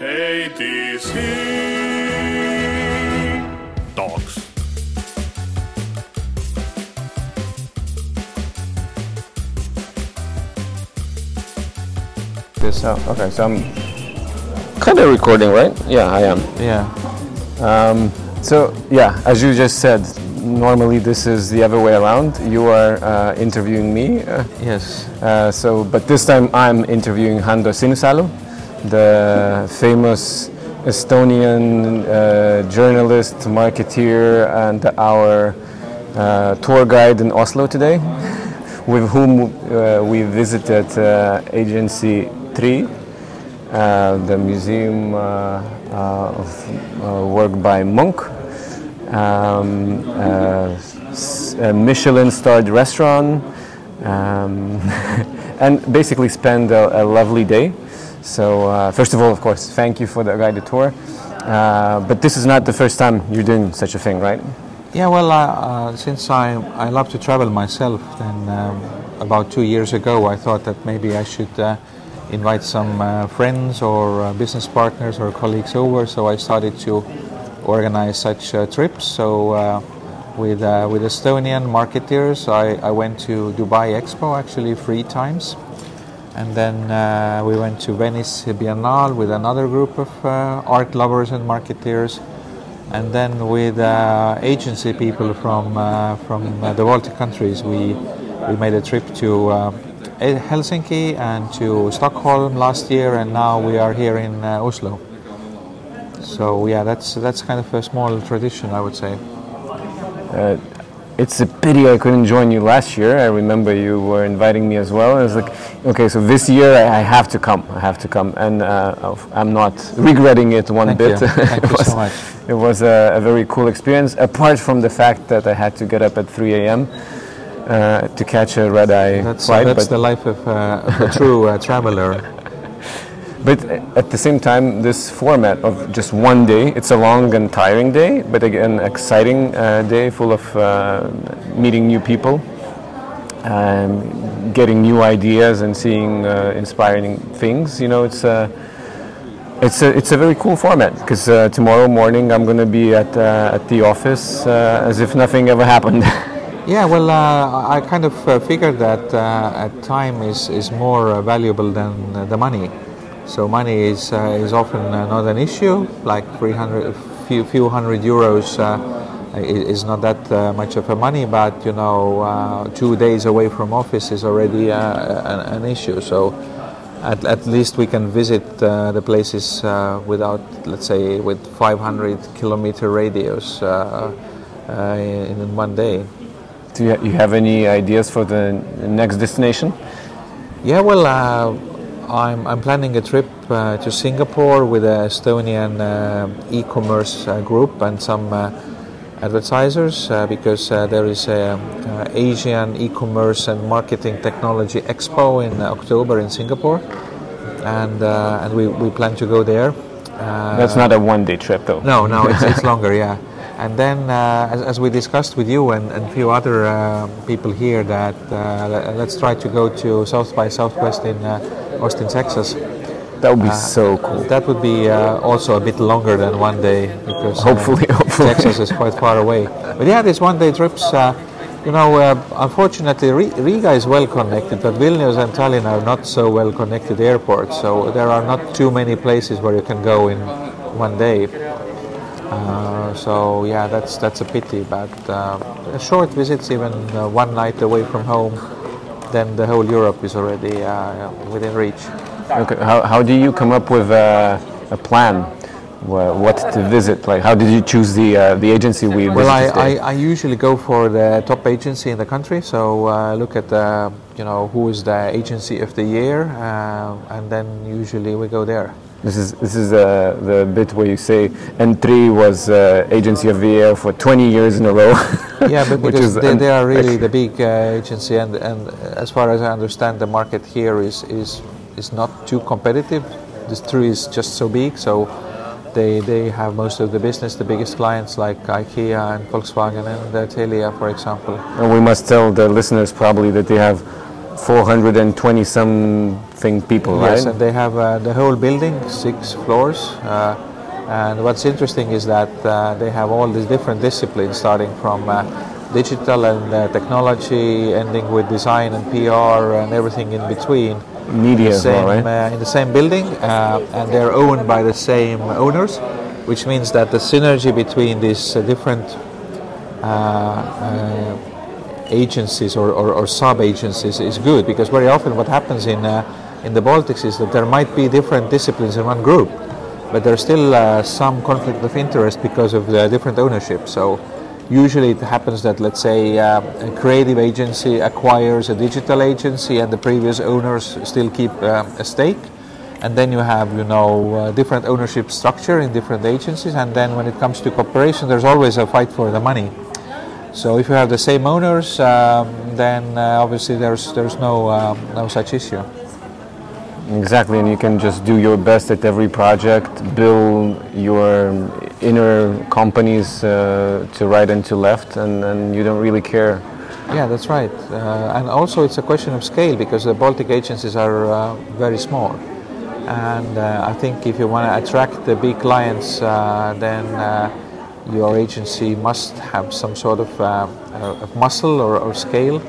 ATC Talks. This, oh, okay, so I'm kind of recording, right? Yeah, I am. Yeah. Um, so, yeah, as you just said, normally this is the other way around. You are uh, interviewing me. Uh, Yes. uh, so, but this time I'm interviewing Hando Sinusalu, the famous Estonian uh, journalist, marketeer, and our uh, tour guide in Oslo today, with whom uh, we visited uh, Agency 3, uh, the museum uh, of work by Munch um, a Michelin-starred restaurant, um, and basically spend a, a lovely day. So uh, first of all, of course, thank you for the guided tour. Uh, but this is not the first time you're doing such a thing, right? Yeah. Well, uh, uh, since I I love to travel myself, then um, about two years ago I thought that maybe I should uh, invite some uh, friends or business partners or colleagues over. So I started to organize such trips. So. With, with Estonian marketeers, I, I went to Dubai Expo actually three times. And then uh, we went to Venice Biennale with another group of uh, art lovers and marketeers. And then with uh, agency people from, uh, from uh, the Baltic countries, we, we made a trip to uh, Helsinki and to Stockholm last year, and now we are here in Oslo. So yeah, that's that's kind of a small tradition, I would say. Uh, it's a pity I couldn't join you last year. I remember you were inviting me as well. I was like, okay, so this year I have to come. I have to come, and uh, I'm not regretting it one Thank bit. you. Thank it you was, so much. It was a, a very cool experience. Apart from the fact that I had to get up at 3 a.m. Uh, to catch a red eye That's, flight, that's but the life of, uh, of a true uh, traveler. But at the same time, this format of just one day, it's a long and tiring day, but again, exciting uh, day full of uh, meeting new people, um, getting new ideas and seeing uh, inspiring things. You know, it's a, it's a, it's a very cool format because uh, tomorrow morning I'm going to be at, uh, at the office uh, as if nothing ever happened. Yeah, well, uh, I kind of uh, figured that uh, time is, is more uh, valuable than uh, the money. So money is uh, is often uh, not an issue. Like 300, few few hundred euros uh, is not that uh, much of a money, but you know, uh, two days away from office is already uh, an, an issue. So. At, at least we can visit uh, the places uh, without, let's say, with 500 kilometer radius uh, uh, in, one day. Do you, you have any ideas for the next destination? Yeah, well, uh, I'm, I'm planning a trip uh, to Singapore with an Estonian uh, e-commerce uh, group and some uh, advertisers uh, because uh, there is a uh, Asian e-commerce and marketing technology expo in October in Singapore, and uh, and we, we plan to go there. Uh, That's not a one-day trip, though. no, no, it's, it's longer, yeah. And then, uh, as, as we discussed with you and, and a few other uh, people here, that uh, let's try to go to South by Southwest in uh, Austin, Texas. That would be Uh, so cool. That would be uh, also a bit longer than one day because Hopefully, hopefully. Texas is quite far away. But yeah, these one-day trips. Uh, you know, uh, unfortunately, Riga is well connected, but Vilnius and Tallinn are not so well connected airports. So there are not too many places where you can go in one day. Uh, so yeah, that's that's a pity. But uh, short visits, even uh, one night away from home, then the whole Europe is already uh, within reach. Okay. How, how do you come up with a, a plan? What to visit? Like, how did you choose the uh, the agency we Well, I. I, I usually go for the top agency in the country. So uh, look at the, you know, who is the agency of the year, uh, and then usually we go there. This is this is uh, the bit where you say N3 was uh, agency of year for 20 years in a row. Yeah, but which because is they, they are really the big uh, agency, and, and as far as I understand, the market here is is is not too competitive. This tree is just so big, so they they have most of the business, the biggest clients like IKEA and Volkswagen and uh, Telia, for example. And we must tell the listeners probably that they have 420 something people, right? Yes, and they have uh, the whole building, six floors. Uh, and what's interesting is that uh, they have all these different disciplines, starting from uh, digital and uh, technology, ending with design and PR and everything in between. Media in the same, well, right? uh, in the same building, uh, and they're owned by the same owners, which means that the synergy between these uh, different uh, uh, agencies or, or, or sub agencies is good because very often what happens in uh, in the Baltics is that there might be different disciplines in one group, but there's still uh, some conflict of interest because of the different ownership. So usually it happens that let's say uh, a creative agency acquires a digital agency and the previous owners still keep uh, a stake. And then you have you know uh, different ownership structure in different agencies. And then when it comes to cooperation there's always a fight for the money so if you have the same owners um, then uh, obviously there's there's no uh, no such issue Exactly, and you can just do your best at every project, build your inner companies uh, to right and to left, and, and you don't really care. Yeah, that's right. Uh, and also, it's a question of scale because the Baltic agencies are uh, very small. And uh, I think if you want to attract the big clients, uh, then uh, your agency must have some sort of, uh, of muscle or, or scale.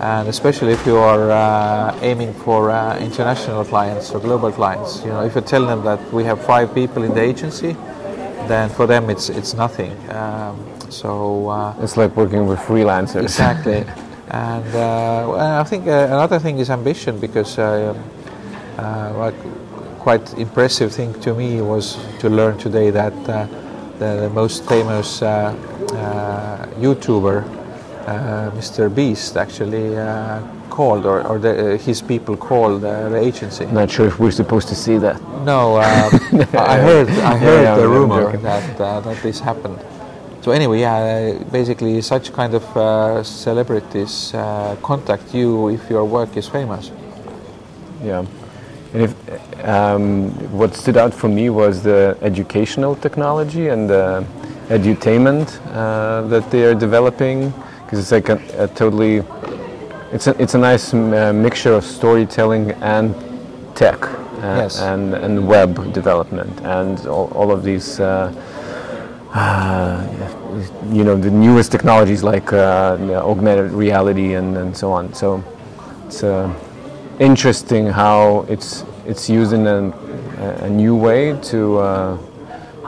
And especially if you are uh, aiming for uh, international clients or global clients, you know, if you tell them that we have five people in the agency, then for them it's it's nothing. Um, so uh, It's like working with freelancers. Exactly. and uh, I think uh, another thing is ambition because uh, uh, what quite impressive thing to me was to learn today that uh, the, the most famous uh, uh, YouTuber, uh, Mr. Beast, actually uh, called, or, or the, his people called uh, the agency. Not sure if we're supposed to see that. No, uh, I heard I heard yeah, the I'm rumor that uh, that this happened. So anyway, yeah, basically such kind of uh, celebrities uh, contact you if your work is famous. Yeah. And if, um, what stood out for me was the educational technology and the edutainment uh, that they are developing, because it's like a, a totally, it's a, it's a nice m- uh, mixture of storytelling and tech uh, Yes. and, and web development and all, all of these, uh, uh, you know, the newest technologies like uh, augmented reality and, and so on. So it's uh, interesting how it's it's used in a, a new way to uh,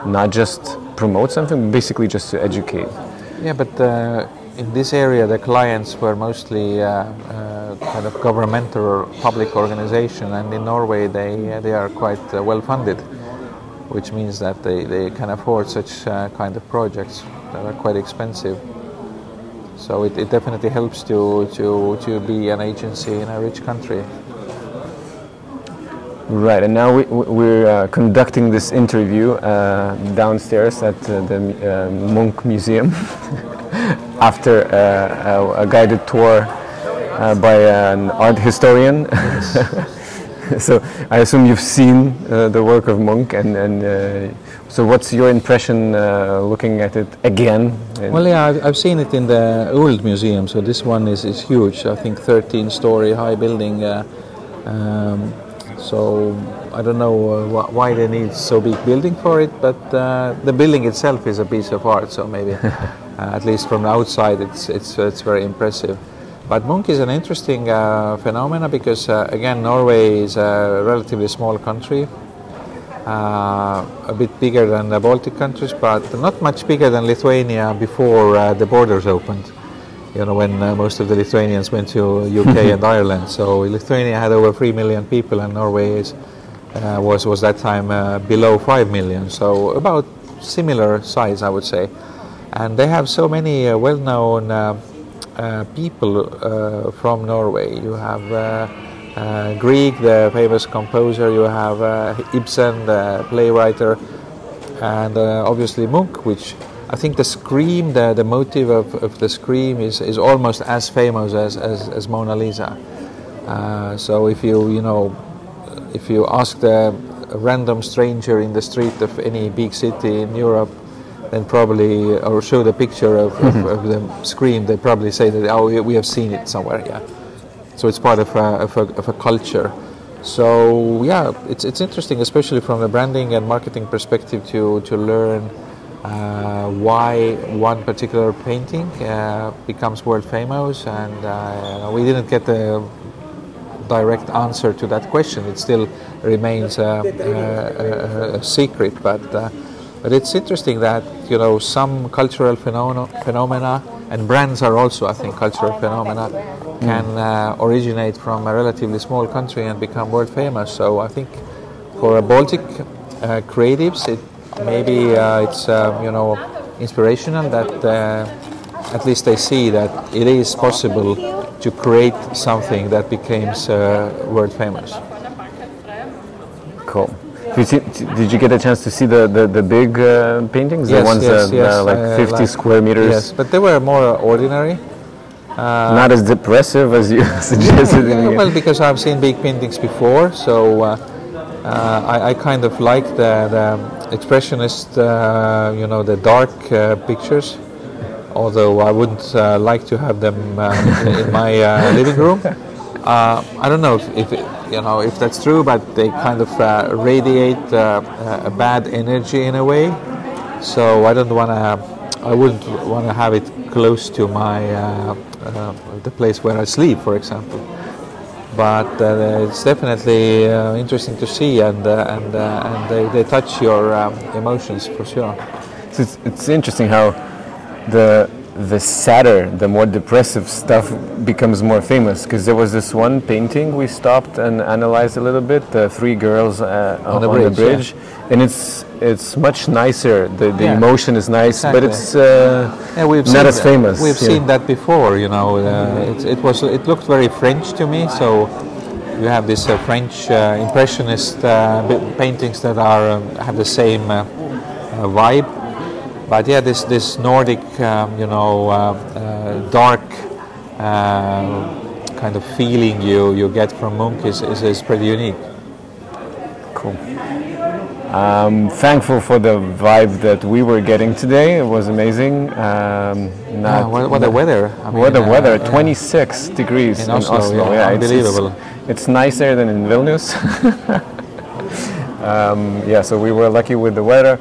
not just promote something, basically just to educate. Yeah, but uh, in this area, the clients were mostly uh, uh, kind of governmental or public organization, and in Norway, they uh, they are quite uh, well funded, which means that they, they can afford such kind of projects that are quite expensive. So it, it definitely helps to, to, to be an agency in a rich country. Right, and now we, we- we're uh, conducting this interview uh, downstairs at uh, the uh, Munch Museum after uh, a, a guided tour uh, by an art historian. so I assume you've seen uh, the work of Munch, and, and uh, so what's your impression uh, looking at it again? Well, yeah, I've, I've seen it in the old museum. So this one is, is huge. I think 13-story high building. Uh, um, so I don't know uh, wh- why they need so big building for it, but uh, the building itself is a piece of art. So maybe, uh, at least from the outside, it's it's it's very impressive. But Munch is an interesting uh, phenomena because uh, again, Norway is a relatively small country uh, a bit bigger than the Baltic countries, but not much bigger than Lithuania before uh, the borders opened. You know, when uh, most of the Lithuanians went to UK and Ireland. So Lithuania had over three million people, and Norway is, uh, was was that time uh, below five million. So about similar size, I would say. And they have so many uh, well-known people uh, from Norway. You have. Uh, uh, Grieg, the famous composer, you have uh, Ibsen, the playwright, and uh, obviously Munch, which I think the scream, the, the motive of, of the scream is, is almost as famous as, as, as Mona Lisa. Uh, so if you, you know, if you ask the random stranger in the street of any big city in Europe, then probably, or show the picture of, of, of the screen, they probably say that, oh, we- have seen it somewhere, yeah. so it's part of a, of a, of a culture. So yeah, it's, it's interesting, especially from the branding and marketing perspective, to to learn uh, why one particular painting uh, becomes world famous, and uh, we didn't get the direct answer to that question. It still remains a, a, a secret, but uh, but it's interesting that you know some cultural phenomena, phenomena and brands are also, I think, cultural phenomena can uh, originate from a relatively small country and become world famous. So I think for a Baltic uh, creatives, it maybe uh, it's um, you know inspirational that uh, at least they see that it is possible to create something that becomes uh, world famous. You, did you get a chance to see the, the, the big uh, paintings? Yes, the ones yes, that yes. are like Uh, 50 like- square meters? Yes, but they were more ordinary. Not as depressive as you suggested. the Yeah, well, because I've seen big paintings before, so uh, uh, I, I kind of like the, the expressionist, uh, you know, the dark uh, pictures. Although I wouldn't uh, like to have them uh, in, in my uh, living room. Uh, I don't know if, if it, you know if that's true, but they kind of uh, radiate uh, a bad energy in a way. So I don't want to. I wouldn't want to have it close to my uh, uh, the place where I sleep, for example. But uh, it's definitely uh, interesting to see, and uh, and uh, and they, they touch your um, emotions for sure. It's, it's interesting how the the sadder, the more depressive stuff becomes more famous. Because there was this one painting we stopped and analyzed a little bit, the three girls uh, on, the on the bridge, yeah. and it's it's much nicer. The, the Yeah. emotion is nice, but it's uh, Yeah, we've not as that- famous. We've seen that before. You know, uh, it, it was it looked very French to me. So you have this uh, French uh, impressionist uh, paintings that are um, have the same uh, uh, vibe. But yeah, this this Nordic, um, you know, uh, uh, dark uh, kind of feeling you you get from Munch is, is, is pretty unique. Cool. I'm thankful for the vibe that we were getting today. It was amazing. Um, Yeah, what, what the weather! I what the uh, weather, yeah. 26 degrees In in, Oslo, yeah, it's- unbelievable. It's, it's nicer than in Vilnius. um, yeah, so we were lucky with the weather,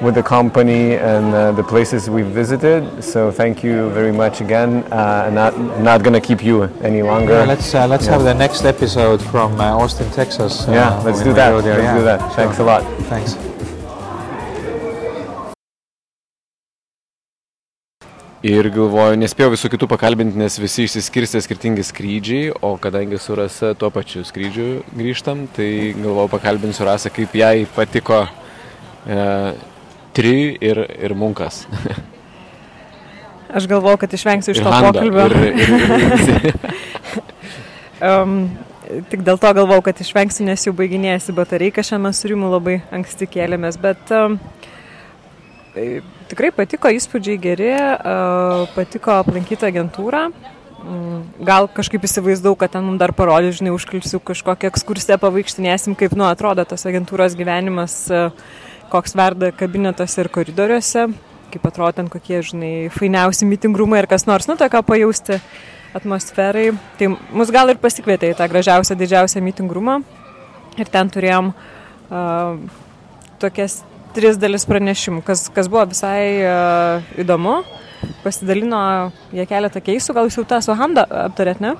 with the company, and uh, the places we visited. So thank you very much again. Uh, not not gonna keep you any longer. Yeah, let's uh, let's have the next episode from uh, Austin, Texas. uh, Yeah, let's do that. Let's yeah. do that. Thanks a lot. Thanks. Ir galvoju, nespėjau visų kitų pakalbinti, nes visi išsiskirstė skirtingi skrydžiai, o kadangi su Rasa tuo pačiu skrydžiu grįžtam, tai galvoju pakalbinsiu Rasą, kaip jai patiko e, tri ir, ir munkas. Aš galvoju, kad išvengsiu iš to Hando, pokalbio. Ir, ir, ir. Um, tik dėl to galvau, kad išvengsiu, nes jau baiginėjasi batareika šiame surimu labai anksti kėlėmės, bet um, e, tikrai patiko, įspūdžiai geri, uh, patiko aplankyti agentūrą. Mm, Gal kažkaip įsivaizdau, kad ten mums dar parodė, žinai, užkilsiu kažkokią ekskursiją, pavaikštinėsim, kaip, nu, atrodo tas agentūros gyvenimas, uh, koks verda kabinetuose ir koridoriuose, kaip atrodo ten kokie, žinai, fainiausi mitingrumai ir kas nors, nu, tokio pajausti atmosferai. Tai mus gal ir pasikvietė į tą gražiausią, didžiausią mitingrumą. Ir ten turėjom uh, tokias tris dalis pranešimų, kas, kas buvo visai uh, įdomu. Pasidalino jie keletą keisų, gal jūs jau tą su Handa aptarėt, ne?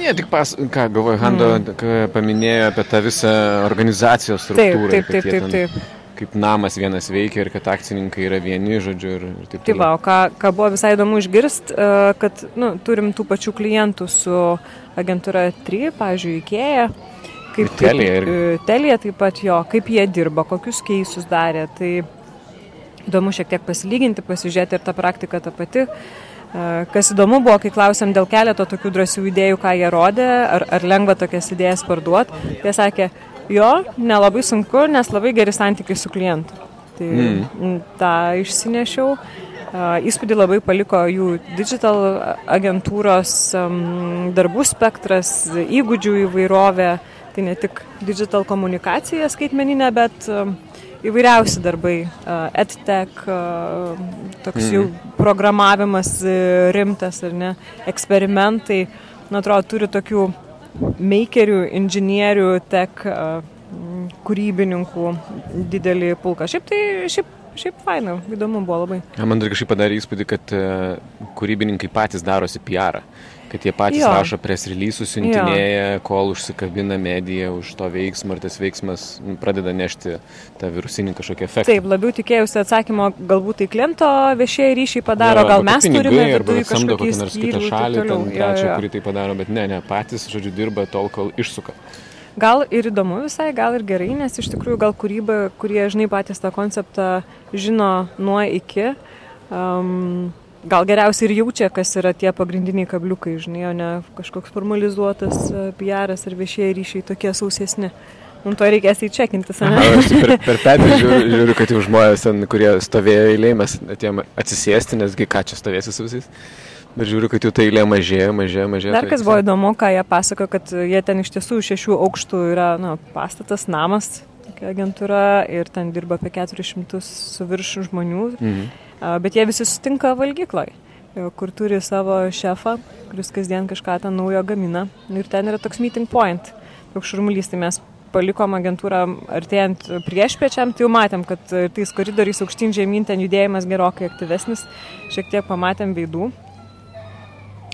Ne, tik pas, ką galvoju, Hando mm. paminėjo apie tą visą organizacijos Taip, struktūrą. taip, taip, taip, ten taip. Kaip namas vienas veikia ir kad akcininkai yra vieni, žodžiu, ir, ir taip Tai va, o ką, ką buvo visai įdomu išgirsti, kad nu, turim tų pačių klientų su agentūra 3, pavyzdžiui, IKEA. Kaip, Ir Telia irgi. e, Telia taip pat jo, kaip jie dirba, kokius keisus darė. Tai įdomu šiek tiek pasilyginti, pasižiūrėti ir ta praktika ta pati. E, Kas įdomu buvo, kai klausėm dėl keleto tokių drąsių idėjų, ką jie rodė, ar, ar lengva tokias idėjas parduoti, jie sakė, jo, nelabai sunku, nes labai geri santykiai su klientu. Tai mm. tą išsinešiau. A, Įspūdį labai paliko jų digital agentūros darbų spektras, įgūdžių įvairovė. Tai ne tik digital komunikacija skaitmeninė, bet įvairiausi darbai. EdTech, toks jau programavimas e, rimtas ar ne, eksperimentai. man atrodo, turi tokių makerių, inžinierių, tek kūrybininkų didelį pulką. Šiaip tai, šiaip, šiaip faina, įdomu buvo labai. Ja, man dar kažkaip padarė įspūdį, kad kūrybininkai patys darosi PR. -ą kad jie patys jo. rašo pres releasus, siuntinėja, jo. kol užsikabina medija už to veiksmą ir tas veiksmas pradeda nešti tą virusinį kažkokį efektą. Taip, labiau tikėjausi atsakymo, galbūt tai kliento viešieji ryšiai padaro, jo, gal mes turime arba samdo kokią nors kitą šalį, ten trečią, kuri tai padaro, bet ne, ne, patys, žodžiu, dirba tol, kol išsuka. Gal ir įdomu visai, gal ir gerai, nes iš tikrųjų gal kūryba, kurie, žinai, patys tą konceptą žino nuo iki, um, gal geriausiai ir jaučia, kas yra tie pagrindiniai kabliukai, žinai, o ne kažkoks formalizuotas e, PR'as ar viešieji ryšiai tokie sausesni. Mums to reikės įčekinti, ne? Aš per, per petį žiūriu, žiūriu, kad jau žmonės, kurie stovėjo eilėje, mes atėjom atsisėsti, nesgi ką čia stovėsi su visais. Bet žiūriu, kad jų ta eilė mažėja, mažėja, mažėja. Dar kas buvo įdomu, ką jie pasako, kad jie ten iš tiesų šešių aukštų yra na, pastatas, namas, tokia agentūra ir ten dirba apie 400 su virš žmonių. Mhm bet jie visi sutinka valgykloj, kur turi savo šefą, kuris kasdien kažką ten naujo gamina. Ir ten yra toks meeting point, toks šurmulys, tai mes palikom agentūrą artėjant priešpiečiam, tai jau matėm, kad tais koridoriais aukštyn žemyn ten judėjimas gerokai aktyvesnis, šiek tiek pamatėm veidų.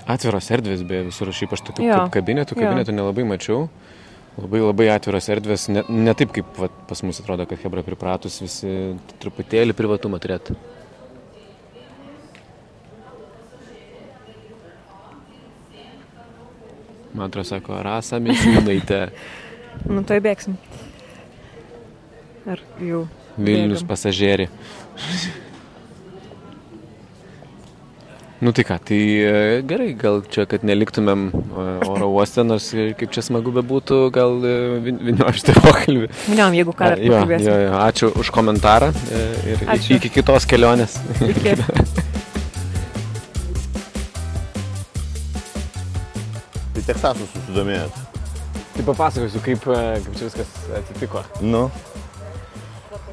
Atviros erdvės, beje, visur aš tokių kaip kabinetų, kabinetų nelabai mačiau. Labai labai atviros erdvės, ne, ne taip kaip va, pas mus atrodo, kad Hebra pripratus visi truputėlį privatumą turėtų. Man atrodo, sako, Rasa Misiūnaitė. nu, tai bėgsim. Ar jau. Vilnius bėgam. pasažierį. nu tai ką, tai e, gerai, gal čia, kad neliktumėm e, oro uoste, nors kaip čia smagu bebūtų, gal e, viniošti pokalbį. Viniom, jeigu ką dar pakalbėsim. Ačiū už komentarą ir ačiū. iki kitos kelionės. Iki. Teksasu susidomėjęs. Tai papasakosiu, kaip, e, kaip čia viskas atsitiko. Nu.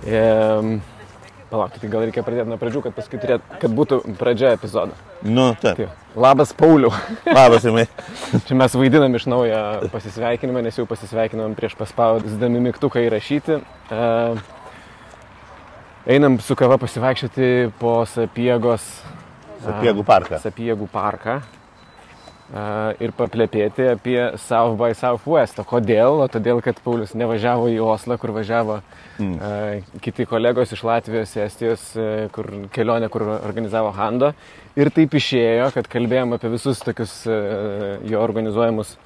E, palauk, tai gal reikia pradėti nuo pradžių, kad paskui turėt, kad būtų pradžia epizodo. Nu, taip. Tai, labas, Pauliau. Labas, Imai. čia mes vaidinam iš naujo pasisveikinimą, nes jau pasisveikinom prieš paspaudami mygtuką įrašyti. E, einam su kava pasivaikščioti po Sapiegos. Sapiegų parką. Sapiegų parką ir paplepėti apie South by Southwest. O kodėl? O todėl, kad Paulius nevažiavo į Oslą, kur važiavo mm. uh, kiti kolegos iš Latvijos, Estijos, uh, kur kelionę, kur organizavo Hando. Ir taip išėjo, kad kalbėjom apie visus tokius uh, jo organizuojamus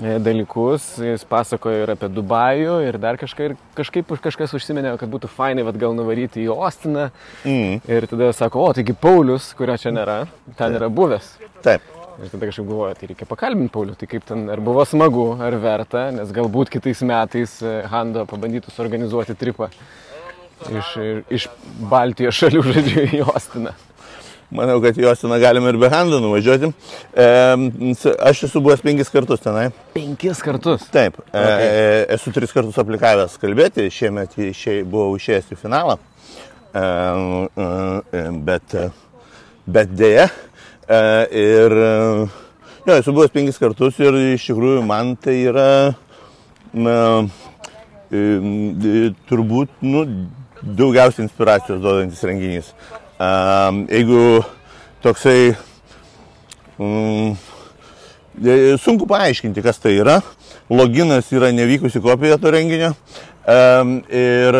dalykus, jis pasakojo ir apie Dubajų ir dar kažką, ir kažkaip kažkas užsiminė, kad būtų fainai, vad gal nuvaryti į Ostiną. Mm. Ir tada sako, o taigi Paulius, kurio čia nėra, ten yra buvęs. Taip. Ir tada kažkaip galvoju, tai reikia pakalbinti Paulių, tai kaip ten, ar buvo smagu, ar verta, nes galbūt kitais metais e, Hando pabandytų suorganizuoti tripą iš, iš Baltijos šalių, žodžiu, į Ostiną. Manau, kad į Ostiną galime ir be Hando nuvažiuoti. E, aš esu buvęs penkis kartus tenai. Penkis kartus? Taip. E, okay. E, esu tris kartus aplikavęs kalbėti, šiemet išėjau, buvau išėjęs į finalą. E, e, bet, bet dėja, E, ir jo, esu buvęs penkis kartus ir iš tikrųjų man tai yra na, e, turbūt nu, daugiausiai inspiracijos duodantis renginys. E, jeigu toksai mm, sunku paaiškinti, kas tai yra. Loginas yra nevykusi kopija to renginio. Ir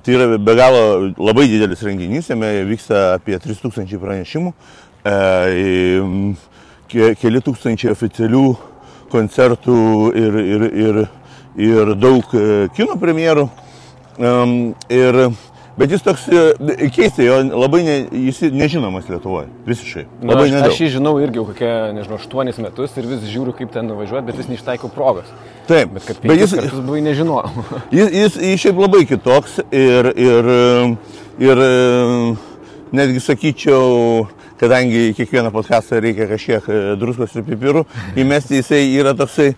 tai yra be galo labai didelis renginys, jame vyksta apie 3000 pranešimų, E, keli tūkstančiai oficialių koncertų ir, ir, ir, ir daug e, kino premjerų. Ir, bet jis toks e, keistai, jo labai ne, jis nežinomas Lietuvoje, visiškai. Labai Na, aš, aš jį žinau irgi jau kokie, nežinau, 8 metus ir vis žiūriu, kaip ten nuvažiuoti, bet vis neištaikau progos. Taip, bet bet jis buvai nežinojau. Jis, jis, jis šiaip labai kitoks ir, ir, ir netgi sakyčiau, kadangi į kiekvieną podcastą reikia kažkiek e, druskos ir pipirų, įmesti jisai yra toksai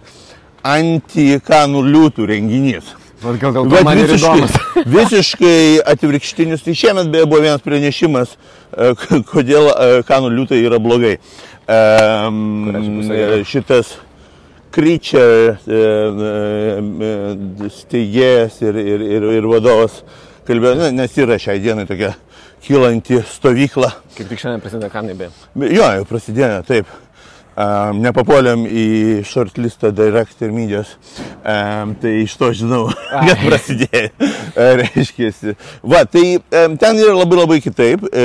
anti-kanų liūtų renginys. Bet gal dėl to man visiškai, visiškai atvirkštinis. Tai šiemet beje buvo vienas pranešimas, e, kodėl e, kanų liūtai yra blogai. um, šitas Creature steigėjas ir, ir, ir, ir vadovas kalbėjo, nes yra šiai dienai tokia kylanti stovykla. Kaip tik šiandien prasideda kanai be. Jo, jau prasidėjo, taip. Um, nepapuolėm į shortlistą Direct ir Medios, um, tai iš to žinau, kad prasidėjo, reiškia. Va, tai um, ten yra labai labai kitaip e,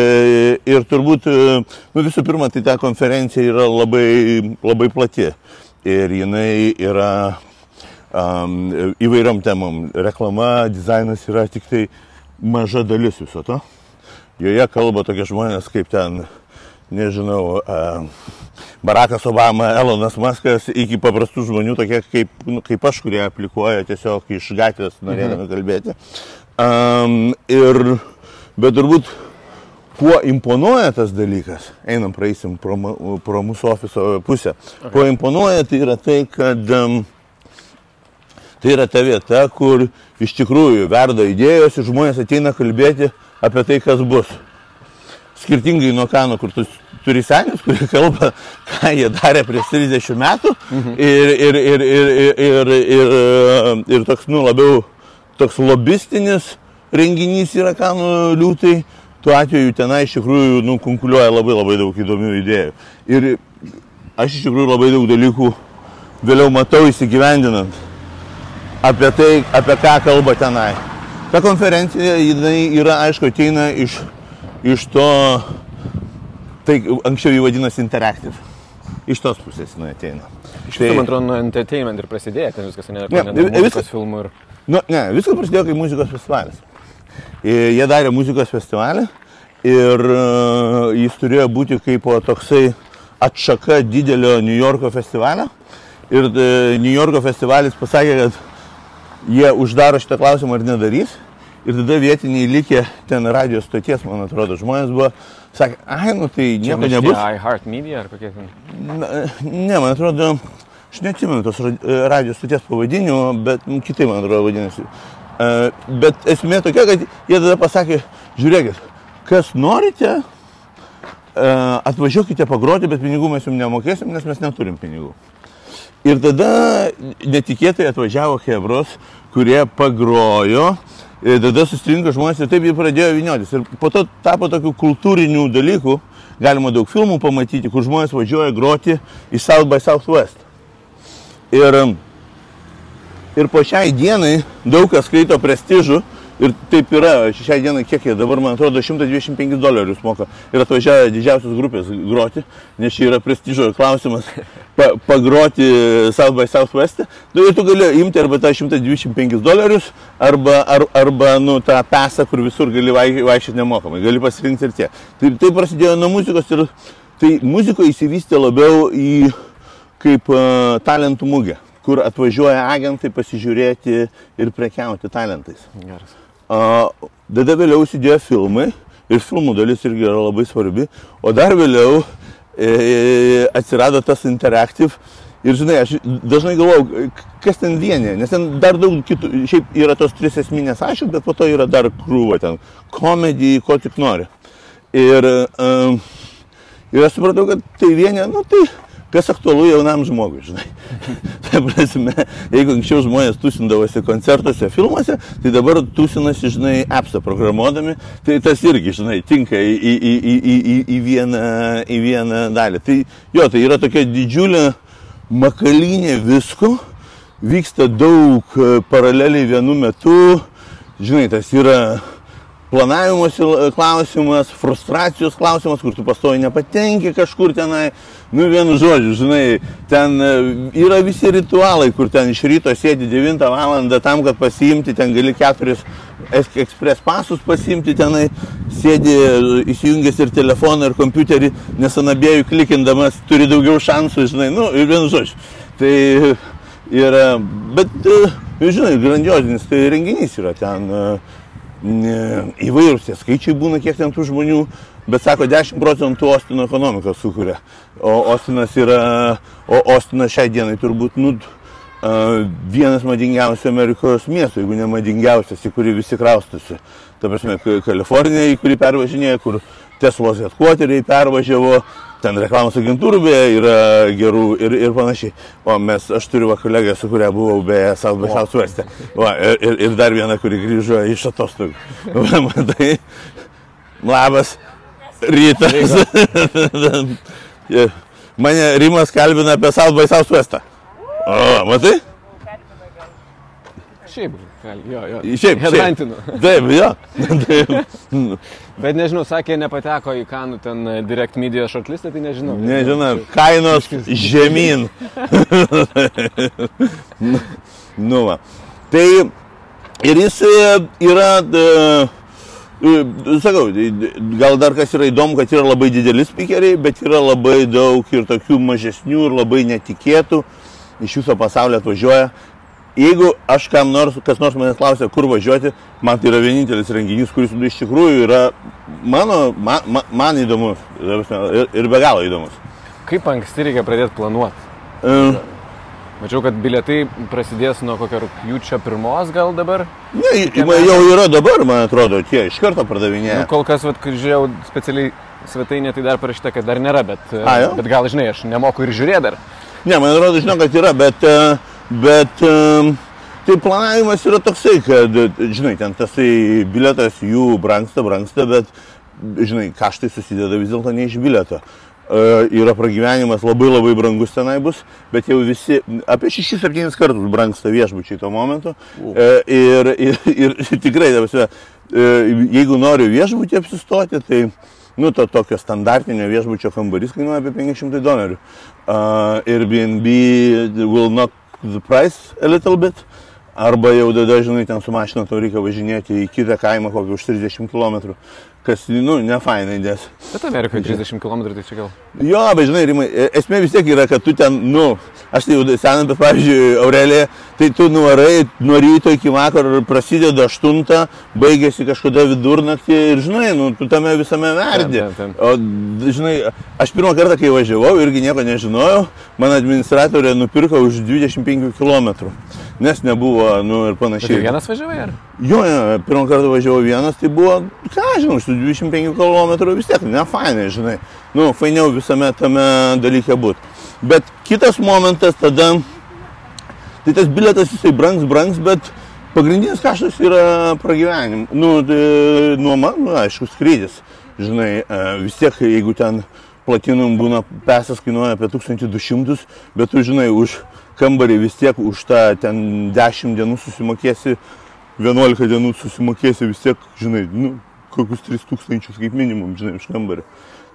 ir turbūt, nu visų pirma, tai ta konferencija yra labai, labai plati ir jinai yra um, įvairiom temom. Reklama, dizainas yra tik tai maža dalis viso to. Joje kalba tokie žmonės kaip ten, nežinau, Barackas Obama, Elonas Muskas, iki paprastų žmonių, tokie kaip, nu, kaip aš, kurie aplikuoja tiesiog iš gatvės norėdami mhm. kalbėti. Um, ir, bet turbūt, kuo imponuoja tas dalykas, einam praeisim pro, pro mūsų ofiso pusę, okay. kuo imponuoja, tai yra tai, kad um, tai yra ta vieta, kur iš tikrųjų verda idėjos ir žmonės ateina kalbėti apie tai, kas bus. Skirtingai nuo Kano, kur tu turi senius, kurie kalba, ką jie darė prieš 30 metų mhm. ir, ir, ir, ir, ir, ir, ir, ir toks, nu, labiau toks lobistinis renginys yra Kanų liūtai, tuo atveju tenai iš tikrųjų nu, konkuliuoja labai labai daug įdomių idėjų. Ir aš iš tikrųjų labai daug dalykų vėliau matau įsigyvendinant apie tai, apie ką kalba tenai. Ta konferencija, jinai yra, aišku, ateina iš, iš to, tai anksčiau jį vadinasi Interactive. Iš tos pusės jinai ateina. Iš tai, man atrodo, nuo entertainment ir prasidėjo, ten viskas, ne, ne, ne, viskas filmų ir... Nu, ne, viskas prasidėjo kaip muzikos festivalis. Jie darė muzikos festivalį ir uh, jis turėjo būti kaip toksai atšaka didelio New Yorko festivalio. Ir uh, New Yorko festivalis pasakė, kad jie uždaro šitą klausimą ar nedarys. Ir tada vietiniai likė ten radijos stoties, man atrodo, žmonės buvo, sakė, ai, nu tai nieko Čia nebus. iHeart Media ar kokie ten? Na, ne, man atrodo, aš neatsimenu tos radijos stoties pavadinimo, bet nu, kitai, man atrodo, vadinasi. Uh, bet esmė tokia, kad jie tada pasakė, žiūrėkit, kas norite, uh, atvažiuokite pagroti, bet pinigų mes jums nemokėsim, nes mes neturim pinigų. Ir tada netikėtai atvažiavo Hebros, kurie pagrojo, ir tada susirinko žmonės ir taip jie pradėjo viniotis. Ir po to tapo tokių kultūrinių dalykų, galima daug filmų pamatyti, kur žmonės važiuoja groti į South by Southwest. Ir, ir po šiai dienai daug kas skaito prestižų Ir taip yra, šiai dienai kiek jie dabar, man atrodo, 125 dolerius moka. Ir atvažiavę didžiausios grupės groti, nes čia yra prestižo klausimas, pa, pagroti South by Southwest. Nu, ir tu gali imti arba tą 125 dolerius, arba, ar, arba nu, tą pesą, kur visur gali vaikščioti nemokamai. Gali pasirinkti ir tie. Tai, tai prasidėjo nuo muzikos ir tai muziko įsivystė labiau į kaip uh, talentų mugę kur atvažiuoja agentai pasižiūrėti ir prekiauti talentais. Geras. Tada vėliau įsidėjo filmai ir filmų dalis irgi yra labai svarbi, o dar vėliau e, atsirado tas Interactive ir žinai, aš dažnai galvoju, kas ten vienė, nes ten dar daug kitų, šiaip yra tos tris esminės ašys, bet po to yra dar krūva ten, komedija, ko tik nori. Ir, um, ir aš supratau, kad tai vienė, nu tai kas aktualu jaunam žmogui, žinai. tai prasme, jeigu anksčiau žmonės tūsindavosi koncertuose, filmuose, tai dabar tūsinasi, žinai, appsą programuodami, tai tas irgi, žinai, tinka į, į, į, į, į, į, vieną, į vieną dalį. Tai jo, tai yra tokia didžiulė makalinė visko, vyksta daug e, paraleliai vienu metu, žinai, tas yra planavimosi klausimas, frustracijos klausimas, kur tu pastoji nepatenki kažkur tenai, nu vienu žodžiu, žinai, ten e, yra visi ritualai, kur ten iš ryto sėdi 9 val. tam, kad pasiimti, ten gali keturis ekspres pasus pasiimti tenai, sėdi įsijungęs ir telefoną, ir kompiuterį, nes anabėjų klikindamas turi daugiau šansų, žinai, nu vienu žodžiu. Tai yra, bet, e, žinai, grandiozinis tai renginys yra ten. Uh, įvairūs tie skaičiai būna, kiek ten tų žmonių, bet sako, 10 procentų Ostino ekonomika sukuria. O Ostinas yra, o Ostinas šiai dienai turbūt, nu, vienas madingiausių Amerikos miestų, jeigu ne madingiausias, į kurį visi kraustusi. Ta prasme, Kalifornija, į kurį pervažinėja, kur Teslos headquarteriai pervažiavo, ten reklamos agentūrų beje yra gerų ir, ir panašiai. O mes, aš turiu kolegę, su kuria buvau beje South by Southwest. Va, ir, ir, dar viena, kuri grįžo iš atostogų. Matai, labas, rytas. Mane Rimas kalbina apie South by Southwest. O, matai? Šiaip, jo, jo. Šiaip, Headlantinu. Taip, jo. Taip. Bet nežinau, sakė, nepateko į kanų ten e, Direct Media shortlistą, tai nežinau. Nežinau, kainos žemyn. Nu, nu va. Tai ir jis e, yra, e, sakau, gal dar kas yra įdomu, kad yra labai dideli spikeriai, bet yra labai daug ir tokių mažesnių ir labai netikėtų. Iš viso pasaulio atvažiuoja. Jeigu aš kam nors, kas nors manęs klausia, kur važiuoti, man tai yra vienintelis renginys, kuris iš tikrųjų yra mano, man, man, man įdomus ir, ir be galo įdomus. Kaip anksti reikia pradėti planuoti? Uh, Mačiau, kad bilietai prasidės nuo kokio rūpjūčio pirmos gal dabar. Ne, jau yra dabar, man atrodo, tie iš karto pardavinėja. Nu, kol kas, vat, kai žiūrėjau specialiai svetainė, tai dar parašyta, kad dar nėra, bet, A, jo? bet gal žinai, aš nemoku ir žiūrėti dar. Ne, man atrodo, žinau, kad yra, bet, e, bet e, tai planavimas yra toksai, kad, žinai, ten tasai biletas jų brangsta, brangsta, bet, žinai, kaštai susideda vis dėlto ne iš bileto. E, Yra pragyvenimas labai labai brangus tenai bus, bet jau visi apie 6-7 kartus brangsta viešbučiai tuo momentu. E, Ir, ir, ir tikrai, prasme, e, jeigu noriu viešbutį apsistoti, tai Nu, to tokio standartinio viešbučio kambarys kainuoja apie 500 dolerių. Uh, Airbnb will knock the price a little bit. Arba jau tada, žinai, ten su mašina tau reikia važinėti į kitą kaimą kokį už 30 km. Kas, nu, ne fainai, nes. Bet Amerikoje 30 km tai čia gal. Jo, bet žinai, Rimai, e- esmė vis tiek yra, kad tu ten, nu, aš tai jau senas, bet pavyzdžiui, Aurelija, tai tu nuvarai nuo ryto iki vakaro ir prasideda 8, baigėsi kažkada vidurnaktį ir, žinai, nu, tu tame visame verdi. Taip, taip, taip. O, žinai, aš pirmą kartą, kai važiavau, irgi nieko nežinojau, man administratorė nupirko už 25 km, nes nebuvo, nu, ir panašiai. tai vienas važiavai ar? Jo, jo, pirmą kartą važiavau vienas, tai buvo, ką žinau, su 25 km vis tiek, ne fainai, žinai. Nu, fainiau visame tame dalyke būti. Bet kitas momentas tada, tai tas biletas jisai brangs, brangs, bet pagrindinis kaštas yra pragyvenim. Nu, tai, nuoma, nu, aišku, skrydis. Žinai, e, vis tiek, jeigu ten platinum būna pesas kainuoja apie 1200, bet tu žinai, už kambarį vis tiek už tą ten 10 dienų susimokėsi 11 dienų susimokėsi vis tiek, žinai, nu, kokius 3000 kaip minimum, žinai, už kambarį.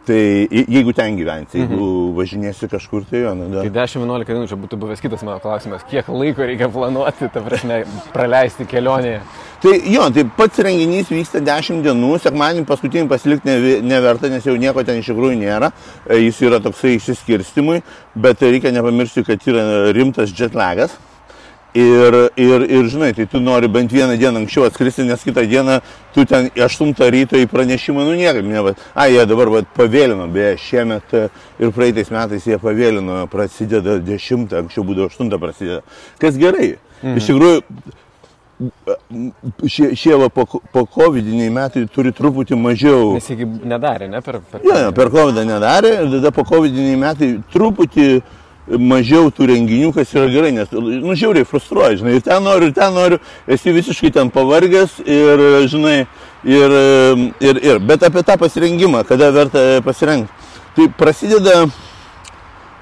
Tai je- jeigu ten gyvensi, jeigu mhm. važinėsi kažkur, tai jo, na, da. Tai 10-11 dienų čia būtų buvęs kitas mano klausimas. Kiek laiko reikia planuoti, ta prasme, praleisti kelionėje? Tai jo, tai pats renginys vyksta 10 dienų, sekmanį paskutinį pasilikti ne, neverta, nes jau nieko ten iš tikrųjų nėra, E, jis yra toksai išsiskirstimui, bet reikia nepamiršti, kad yra rimtas jetlagas. Ir, ir, ir žinai, tai tu nori bent vieną dieną anksčiau atskristi, nes kitą dieną tu ten 8 ryto į pranešimą, nu niekaip ne. A, jie dabar vat, pavėlino, beje, šiemet e, ir praeitais metais jie pavėlino, prasideda 10, anksčiau būdavo 8 prasideda. Kas gerai. Mhm. Iš tikrųjų, šie, šie va, po, po COVID-iniai metai turi truputį mažiau. Nes iki nedarė, ne per... per Jo, jo, per COVID nedarė ir tada po COVID-iniai metai truputį mažiau tų renginių, kas yra gerai, nes, nu, žiauriai frustruoja, žinai, ir ten noriu, ir ten noriu, esi visiškai ten pavargęs ir, žinai, ir, ir, ir, bet apie tą pasirengimą, kada verta pasirengti. Tai prasideda,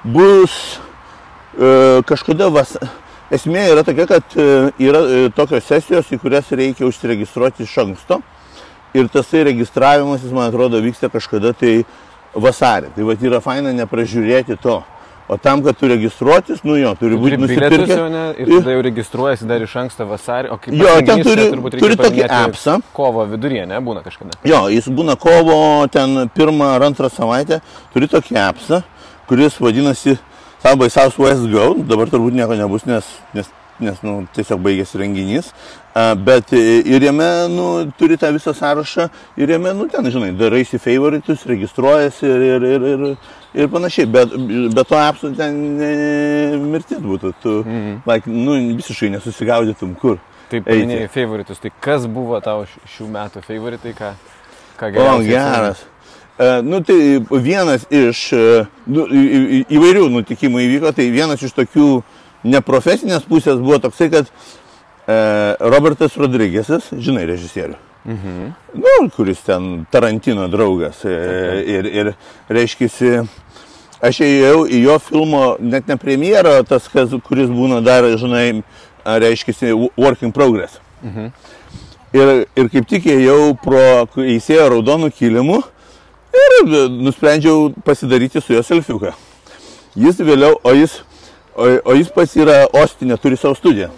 bus e, kažkada vas... Esmė yra tokia, kad e, yra e, tokios sesijos, į kurias reikia užsiregistruoti iš anksto. Ir tasai registravimas, man atrodo, vyksta kažkada tai vasarį. Tai va yra faina nepražiūrėti to. O tam, kad tu registruotis, nu jo, turi būti nusipirkęs. ne? Ir tada jau registruojasi dar iš anksto vasarį. O kaip Jo, ten turi- turbūt reikia turi tokį appsą. Kovo viduryje, ne? Būna kažkada. Jo, jis būna kovo ten pirmą ar antrą savaitę, turi tokį appsą, kuris vadinasi South by Southwest Go, dabar turbūt nieko nebus, nes, nes, nes nu, tiesiog baigėsi renginys, bet e, ir jame nu, turi tą visą sąrašą ir jame, nu, ten, žinai, daraisi favoritus, registruojasi ir, ir, ir, ir, ir panašiai, bet, bet to appsų ten mirtis būtų, tu Mhm. like, nu, visiškai nesusigaudytum kur. Taip, paminėjai favoritus. Tai kas buvo tavo šių metų favoritai, ką, ką O, geriausiai geras. E, nu, tai vienas iš e, nu, įvairių nutikimų įvyko, tai vienas iš tokių neprofesinės pusės buvo toksai, kad e, Robertas Rodrygėsas, žinai, režisierių. Mhm. Nu, kuris ten Tarantino draugas. E, ir, ir reiškia, aš ėjau į jo filmo, net ne premjerą, tas, kas, kuris būna dar, žinai, reiškia, work in progress. Mhm. Ir, ir kaip tik ėjau pro, įsėjo raudonų kilimų ir nusprendžiau pasidaryti su juo selfiuką. Jis vėliau, o jis, o, o jis pats yra Ostinė, turi savo studiją.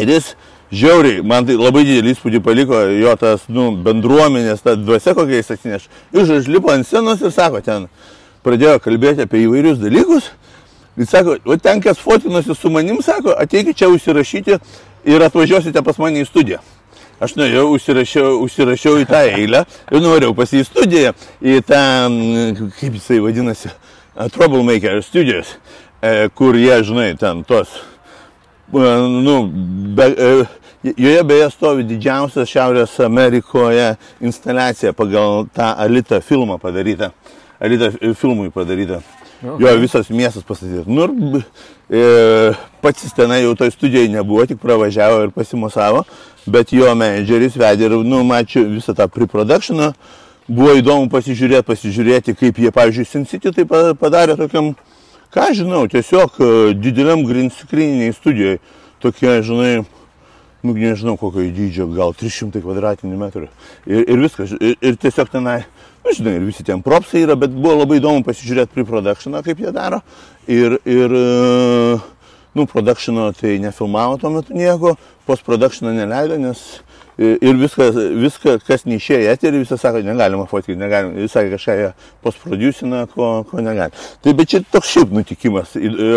Ir jis žiauriai, man tai labai didelį įspūdį paliko jo tas, nu, bendruomenės, ta dvasia, kokia jis atsineš. Jis užlipo ant scenos ir sako, ten pradėjo kalbėti apie įvairius dalykus. Jis sako, o ten kas fotinosi su manim, sako, ateikit čia užsirašyti ir atvažiuosite pas mane į studiją. Aš nuėjau, užsirašiau, užsirašiau į tą eilę ir norėjau pas į studiją, į tą, kaip jisai vadinasi, Troublemaker Studios, kur jie, žinai, ten tos, e, nu, be, e, joje beje stovi didžiausia Šiaurės Amerikoje instaliacija pagal tą Alita filmą padarytą, Alita filmui padarytą. Okay. Jo, visas miestas pastatytas. Nu, ir e, pats jis tenai jau toj studijai nebuvo, tik pravažiavo ir pasimosavo, bet jo menedžeris vedė ir, nu, mačiau visą tą pre-productioną. Buvo įdomu pasižiūrėti, pasižiūrėti, kaip jie, pavyzdžiui, Sin City tai padarė tokiam, ką žinau, tiesiog e, dideliam green screeniniai studijoje. Tokie, žinai, nu, nežinau kokio dydžio, gal 300 kvadratinių metrų. Ir, ir viskas. Ir, ir tiesiog tenai Na, nu, žinai, ir visi ten propsai yra, bet buvo labai įdomu pasižiūrėti pre-productioną, kaip jie daro. Ir, ir e, nu, productiono tai nefilmavo tuo metu nieko, post-productiono neleido, nes ir viską, viską kas neišėjo eterį, visą sako, negalima fotkinti, negalima, jis sakė kažką jie post-producina, ko, ko negali. Tai bet čia toks šiaip nutikimas. E,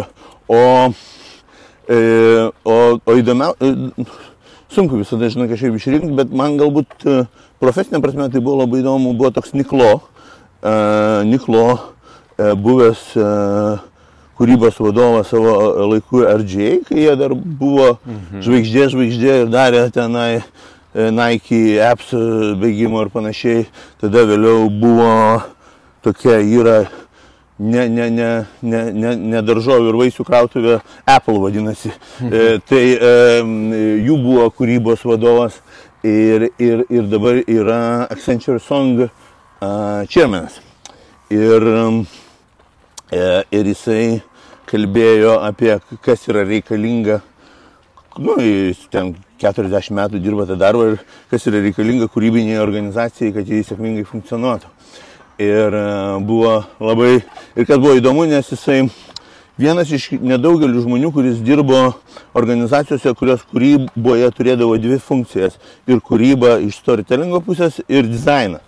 o, e, o, o įdomiausia, sunku visada, žinai, kažkaip išrinkti, bet man galbūt profesinė prasme tai buvo labai įdomu, buvo toks Niklo, Niklo buvęs kūrybos vadovas savo laikų RJ, kai jie dar buvo mhm. žvaigždė, žvaigždė ir darė tenai Nike apps bėgimo ir panašiai. Tada vėliau buvo tokia yra ne, ne, ne, ne, ne, ne daržovių ir vaisių krautuvė, Apple vadinasi. Mhm. E, tai e, jų buvo kūrybos vadovas ir, ir, ir dabar yra Accenture Song uh, chairmanas. Ir, um, ir jisai kalbėjo apie, kas yra reikalinga, nu, ten 40 metų dirba tą darbą ir kas yra reikalinga kūrybiniai organizacijai, kad jie sėkmingai funkcionuotų. Ir uh, buvo labai, ir kas buvo įdomu, nes jisai vienas iš nedaugelių žmonių, kuris dirbo organizacijose, kurios kūryboje turėdavo dvi funkcijas - ir kūryba iš storytellingo pusės, ir dizainą.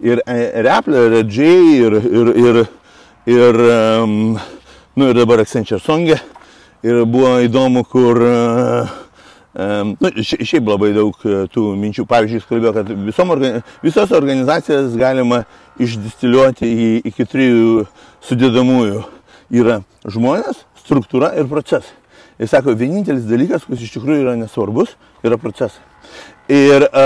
Ir Repler, ir Džiai, ir, ir, ir, ir, um, nu, ir dabar Accenture Songė. Ir buvo įdomu, kur Um, nu, šiaip labai daug e, tų minčių. Pavyzdžiui, jis kalbėjo, kad visom organi visos organizacijas galima išdistiliuoti į, iki trijų sudėdamųjų yra žmonės, struktūra ir procesai. Jis sako, vienintelis dalykas, kuris iš tikrųjų yra nesvarbus, yra procesai. Ir a,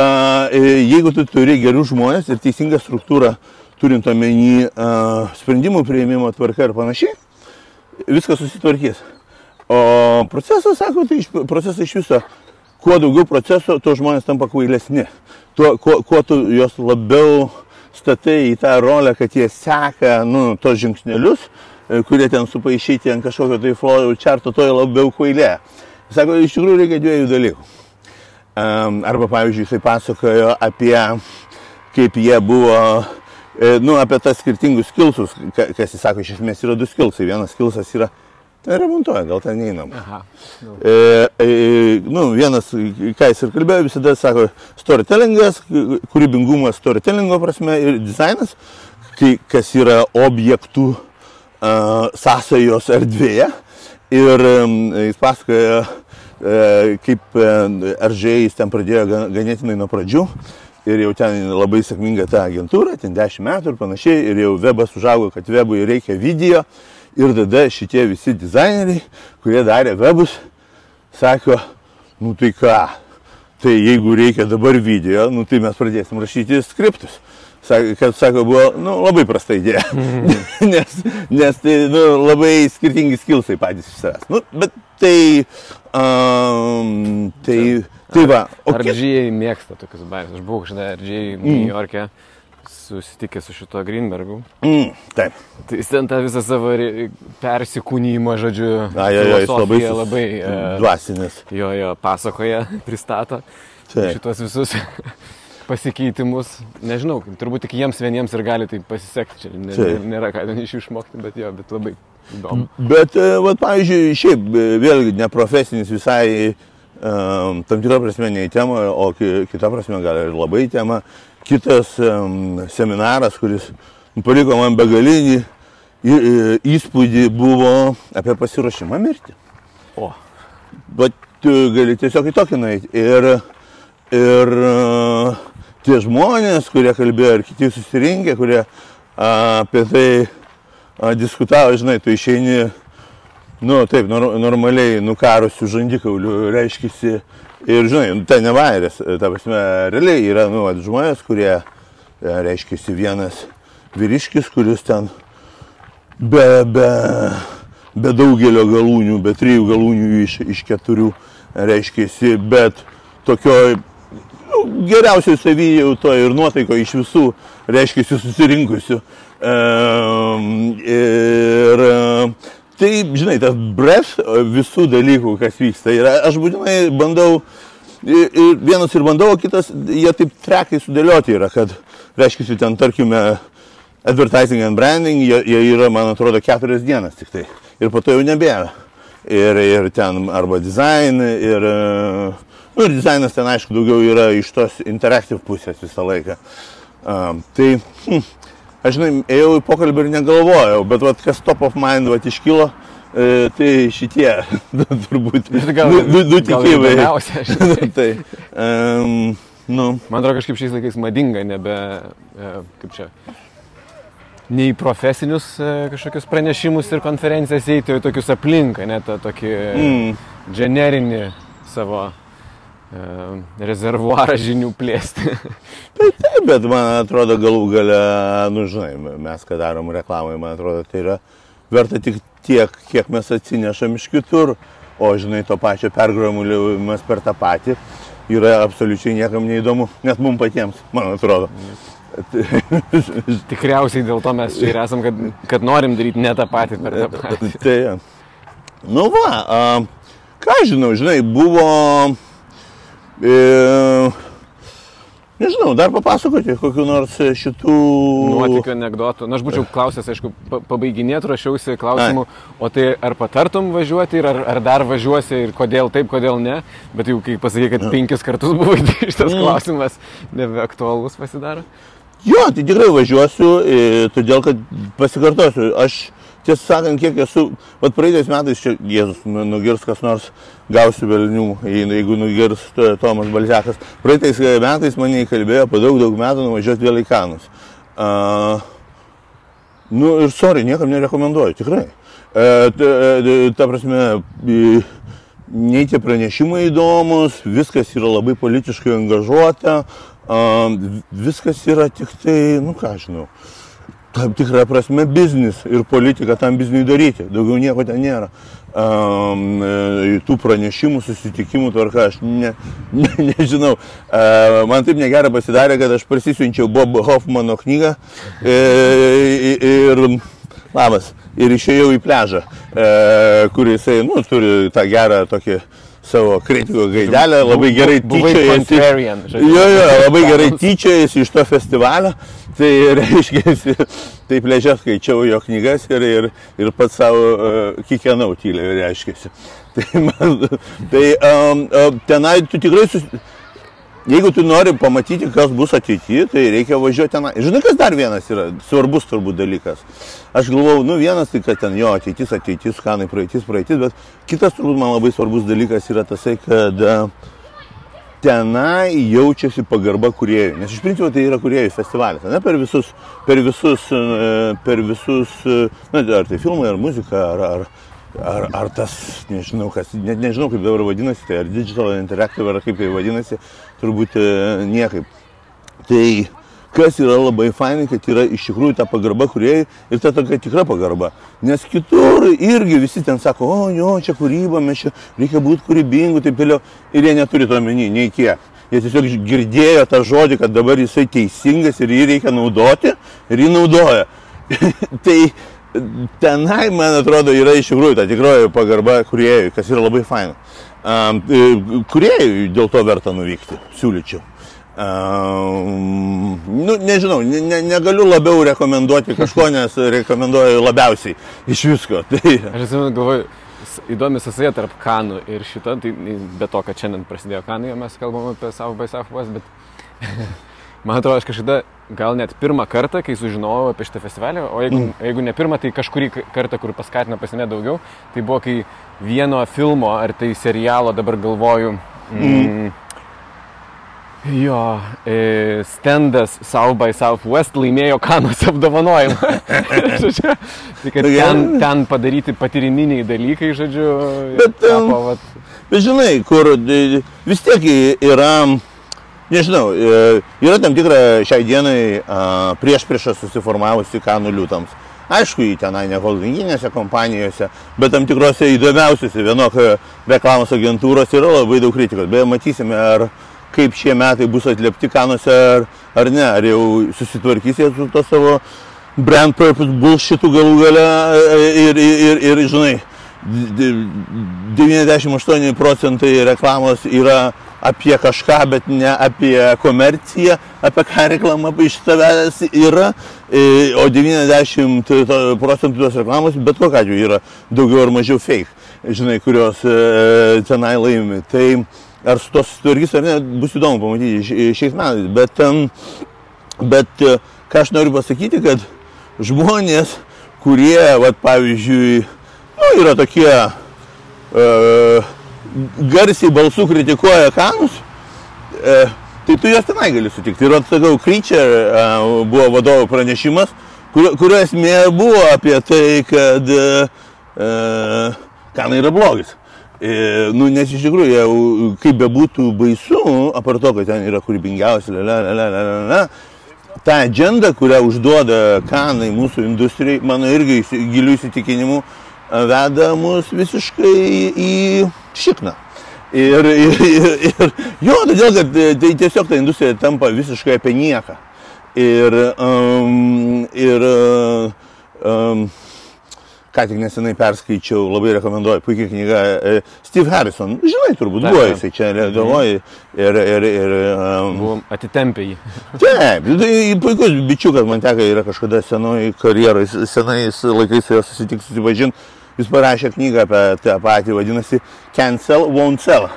jeigu tu turi gerus žmonės ir teisingą struktūrą, turint omeny a, sprendimų prieimimo tvarka ir panašiai, viskas susitvarkys. O procesas, sako, tai iš, procesas iš viso, kuo daugiau proceso, tuo žmonės tampa kvailesni. Tuo, kuo, kuo tu juos labiau statai į tą rolę, kad jie seka nu, tos žingsnelius, E, kurie ten supaišyti ant kažkokio tai flow charto, to labiau kvailė. Sako, iš tikrųjų reikia dviejų dalykų. Arba, pavyzdžiui, jisai pasakojo apie, kaip jie buvo, e, nu, apie tas skirtingus skilsus, kas jis sako, iš esmės yra du skilsai. Vienas skilsas yra, ten remontuoja, gal ten einam. Aha. Nu. E, e, nu, vienas, ką jis ir kalbėjo, visada sako, storytellingas, kūrybingumas storytellingo prasme ir dizainas, kai, kas yra objektų sąsajos erdvėje. Ir jis pasakoja, e, kaip RŽ jis ten pradėjo ganėtinai nuo pradžių. Ir jau ten labai sėkminga ta agentūra, ten 10 metų ir panašiai. Ir jau webas užaugo, kad webui reikia video. Ir tada šitie visi dizaineriai, kurie darė webus, sako, nu tai ką, tai jeigu reikia dabar video, nu tai mes pradėsim rašyti skriptus. sakė, kad, sako, buvo nu, labai prasta idėja. nes, nes tai nu, labai skirtingi skilsai patys iš savęs. Nu, bet tai... Um, tai, tai va. O RGA mėgsta tokius bairius. Aš buvau kažkada mm. New York'e. E susitikęs su šito Greenbergu. Mm, taip. Tai jis ten tą visą savo persikūnymą, žodžiu, A, jo, jo, jis labai, labai uh, dvasinis. Jo, jo, pasakoja, pristato taip. šitos visus pasikeitimus. Nežinau, turbūt tik jiems vieniems ir gali tai pasisekti. Čia nė, taip. nėra ką ten iš jų išmokti, bet jo, bet labai įdomu. Bet, e, vat, pavyzdžiui, šiaip e, vėlgi neprofesinis visai um, tam tikrą prasme ne į temą, o kitą prasme gal ir labai į temą kitas seminaras, kuris paliko man begalinį įspūdį, buvo apie pasiruošimą mirti. O. Bet tu gali tiesiog į tokį nueiti. Ir, ir tie žmonės, kurie kalbėjo, ir kiti susirinkę, kurie apie tai diskutavo, žinai, tu išeini, nu taip, nor, normaliai nukarusių žandikaulių, reiškia, Ir žinai, nu, tai nevairės, ta prasme, realiai yra, nu, žmonės, kurie, e, reiškia, vienas vyriškis, kuris ten be, be, be daugelio galūnių, be trijų galūnių iš, iš keturių, reiškia, bet tokioj nu, geriausiai savijautoje ir nuotaikoje iš visų, reiškia, susirinkusių. E, ir Tai, žinai, tas bref visų dalykų, kas vyksta. Ir aš būtinai bandau, ir vienas ir bandau, o kitas, jie taip trekai sudėlioti yra, kad, reiškia, ten, tarkime, advertising and branding, jie, jie yra, man atrodo, keturias dienas tik tai. Ir po to jau nebėra. Ir, ir ten arba design, ir, nu, ir dizainas ten, aišku, daugiau yra iš tos interactive pusės visą laiką. Um, tai, hm, aš žinai, ėjau į pokalbį ir negalvojau, bet vat, kas top of mind vat, iškilo, e, tai šitie turbūt gal, du, du tikėjimai. tai, um, nu. Man atrodo, kažkaip šiais laikais madinga, nebe, e, kaip čia, ne į profesinius e, kažkokius pranešimus ir konferencijas eiti, o į tokius aplinką, net tokį mm. generinį savo rezervuarą žinių plėsti. tai taip, bet man atrodo galų gale, nu žinai, mes, kad darom reklamai, man atrodo, tai yra verta tik tiek, kiek mes atsinešam iš kitur, o žinai, to pačio pergramuliavimas per tą patį yra absoliučiai niekam neįdomu, net mums patiems, man atrodo. Tikriausiai dėl to mes čia ir esam, kad, kad norim daryti ne tą patį per tą patį. Tai, nu va, a, ką žinau, žinai, buvo E, nežinau, dar papasakoti kokiu nors šitų... Nuotikių anegdotų. Na, aš būčiau klausęs, aišku, pabaiginėt, rašiausi klausimų, Ai. o tai ar patartum važiuoti ir ar, ar dar važiuosi ir kodėl taip, kodėl ne. Bet jau kai pasakai, kad penkis kartus buvo šitas mm. klausimas, nebeaktualus pasidaro. Jo, tai tikrai važiuosiu, e, todėl kad pasikartosiu, aš tiesą sakant, kiek esu, vat praeitais metais čia Jėzus nu, nugirs kas nors, gausiu velnių, jeigu nugirs Tomas Balzekas. Praeitais metais mane įkalbėjo po daug, daug metų nuvažiuoti vėl į Kanus. Uh, nu ir sorry, niekam nerekomenduoju, tikrai. Uh, ta, ta prasme, nei tie pranešimai įdomus, viskas yra labai politiškai angažuota, uh, viskas yra tik tai, nu ką žinau. Uh, tam tikrą prasme biznis ir politika tam bizniui daryti. Daugiau nieko ten nėra. Um, tų pranešimų, susitikimų tvarka, aš ne, ne, nežinau. Uh, man taip negera pasidarė, kad aš parsisiunčiau Bob Hoffmano knygą e, ir, labas, ir išėjau į pležą, e, kur jisai, nu, turi tą gerą tokį savo kritiko gaidelę, labai gerai tyčiojasi. Jo, jo, labai gerai tyčiojasi iš to festivalio. Tai reiškia, taip ležia skaičiau jo knygas ir, ir, ir pats savo uh, kikenau tyliai, reiškia. Tai, man, tai um, um, tenai tu tikrai sus... Jeigu tu nori pamatyti, kas bus ateityje, tai reikia važiuoti ten. Žinai, kas dar vienas yra svarbus turbūt dalykas. Aš galvau, nu vienas tai, kad ten jo ateitis, ateitis, kanai, praeitis, praeitis, bet kitas turbūt man labai svarbus dalykas yra tasai, kad uh, tenai jaučiasi pagarba kuriejui. Nes iš principo tai yra kuriejų festivalis. Ne per visus, per visus, per visus, na, ar tai filmai, ar muzika, ar, ar, ar, ar tas, nežinau, kas, net nežinau kaip dabar vadinasi, tai ar digital interactive, ar kaip tai vadinasi, turbūt e, niekaip. Tai kas yra labai fainai, kad yra iš tikrųjų ta pagarba kuriejai ir ta tokia tikra pagarba. Nes kitur irgi visi ten sako, o jo, čia kūryba, mes čia reikia būti kūrybingų, taip vėliau. Ir jie neturi to menį, nei kiek. Jie tiesiog girdėjo tą žodį, kad dabar jisai teisingas ir jį reikia naudoti ir jį naudoja. tai tenai, man atrodo, yra iš tikrųjų ta tikroji pagarba kuriejui, kas yra labai faina. Um, kuriejui dėl to verta nuvykti, siūlyčiau. Um, nu, nežinau, ne, ne, negaliu labiau rekomenduoti kažko, nes rekomenduoju labiausiai iš visko. Tai... Aš atsimenu, galvoju, įdomi sąsaja tarp kanų ir šito, tai be to, kad šiandien prasidėjo kanai, mes kalbam apie by Southwest, bet man atrodo, aš kažkada gal net pirmą kartą, kai sužinojau apie šitą festivalį, o jeigu, mm. jeigu ne pirmą, tai kažkurį kartą, kur paskatino pasinė daugiau, tai buvo kai vieno filmo ar tai serialo dabar galvoju. Mm, mm. Jo, e, standas South by Southwest laimėjo kanos apdovanojimą. tai kad ten, ten padaryti patiriminiai dalykai, žodžiu. Bet, tapo, vat... bet žinai, kur vis tiek yra Nežinau, e, yra tam tikra šiai dienai prieš priešą susiformavusi kanų liūtams. Aišku, į tenai ne holdinginėse kompanijose, bet tam tikrose įdomiausiose vienokio reklamos agentūros yra labai daug kritikos. Beje, matysime, ar kaip šie metai bus atliepti kanuose ar, ar ne, ar jau susitvarkysite su to savo brand purpose bullshitų galų gale e, ir, ir, ir, ir žinai, 98 procentai reklamos yra apie kažką, bet ne apie komerciją, apie ką reklama iš tavęs yra, e, o 90 procentų tos reklamos bet kokiu atveju yra daugiau ar mažiau fake, žinai, kurios e, tenai laimi. Tai ar su tos susitvarkys ar ne, bus įdomu pamatyti šiais metais. Bet, bet e, ką aš noriu pasakyti, kad žmonės, kurie, vat, pavyzdžiui, nu, yra tokie uh, garsiai balsų kritikuoja kanus, e, tai tu juos tenai gali sutikti. Ir atsakau, Creature e, buvo vadovo pranešimas, kurio, kurio esmė buvo apie tai, kad e, e kanai yra blogis. E, nu, nes iš tikrųjų, jau, kaip bebūtų baisu, apart to, kad ten yra kūrybingiausi, la, la, la, la, la, la, ta agenda, kurią užduoda kanai mūsų industrijai, mano irgi gilių įsitikinimu, veda mus visiškai į šikną. Ir, ir, ir, ir jo, todėl, kad e, tai tiesiog ta industrija tampa visiškai apie nieką. Ir, um, ir um, ką tik nesenai perskaičiau, labai rekomenduoju, puikiai knyga e, Steve Harrison, žinai, turbūt buvo jisai čia Lietuvoje ir, ir, ir um, buvom atitempę jį. Taip, tai puikus bičiukas man teko yra kažkada senoj karjeroje, senais laikais su juo susitikti, susipažinti Jis parašė knygą apie tą patį, vadinasi Cancel, Won't Sell.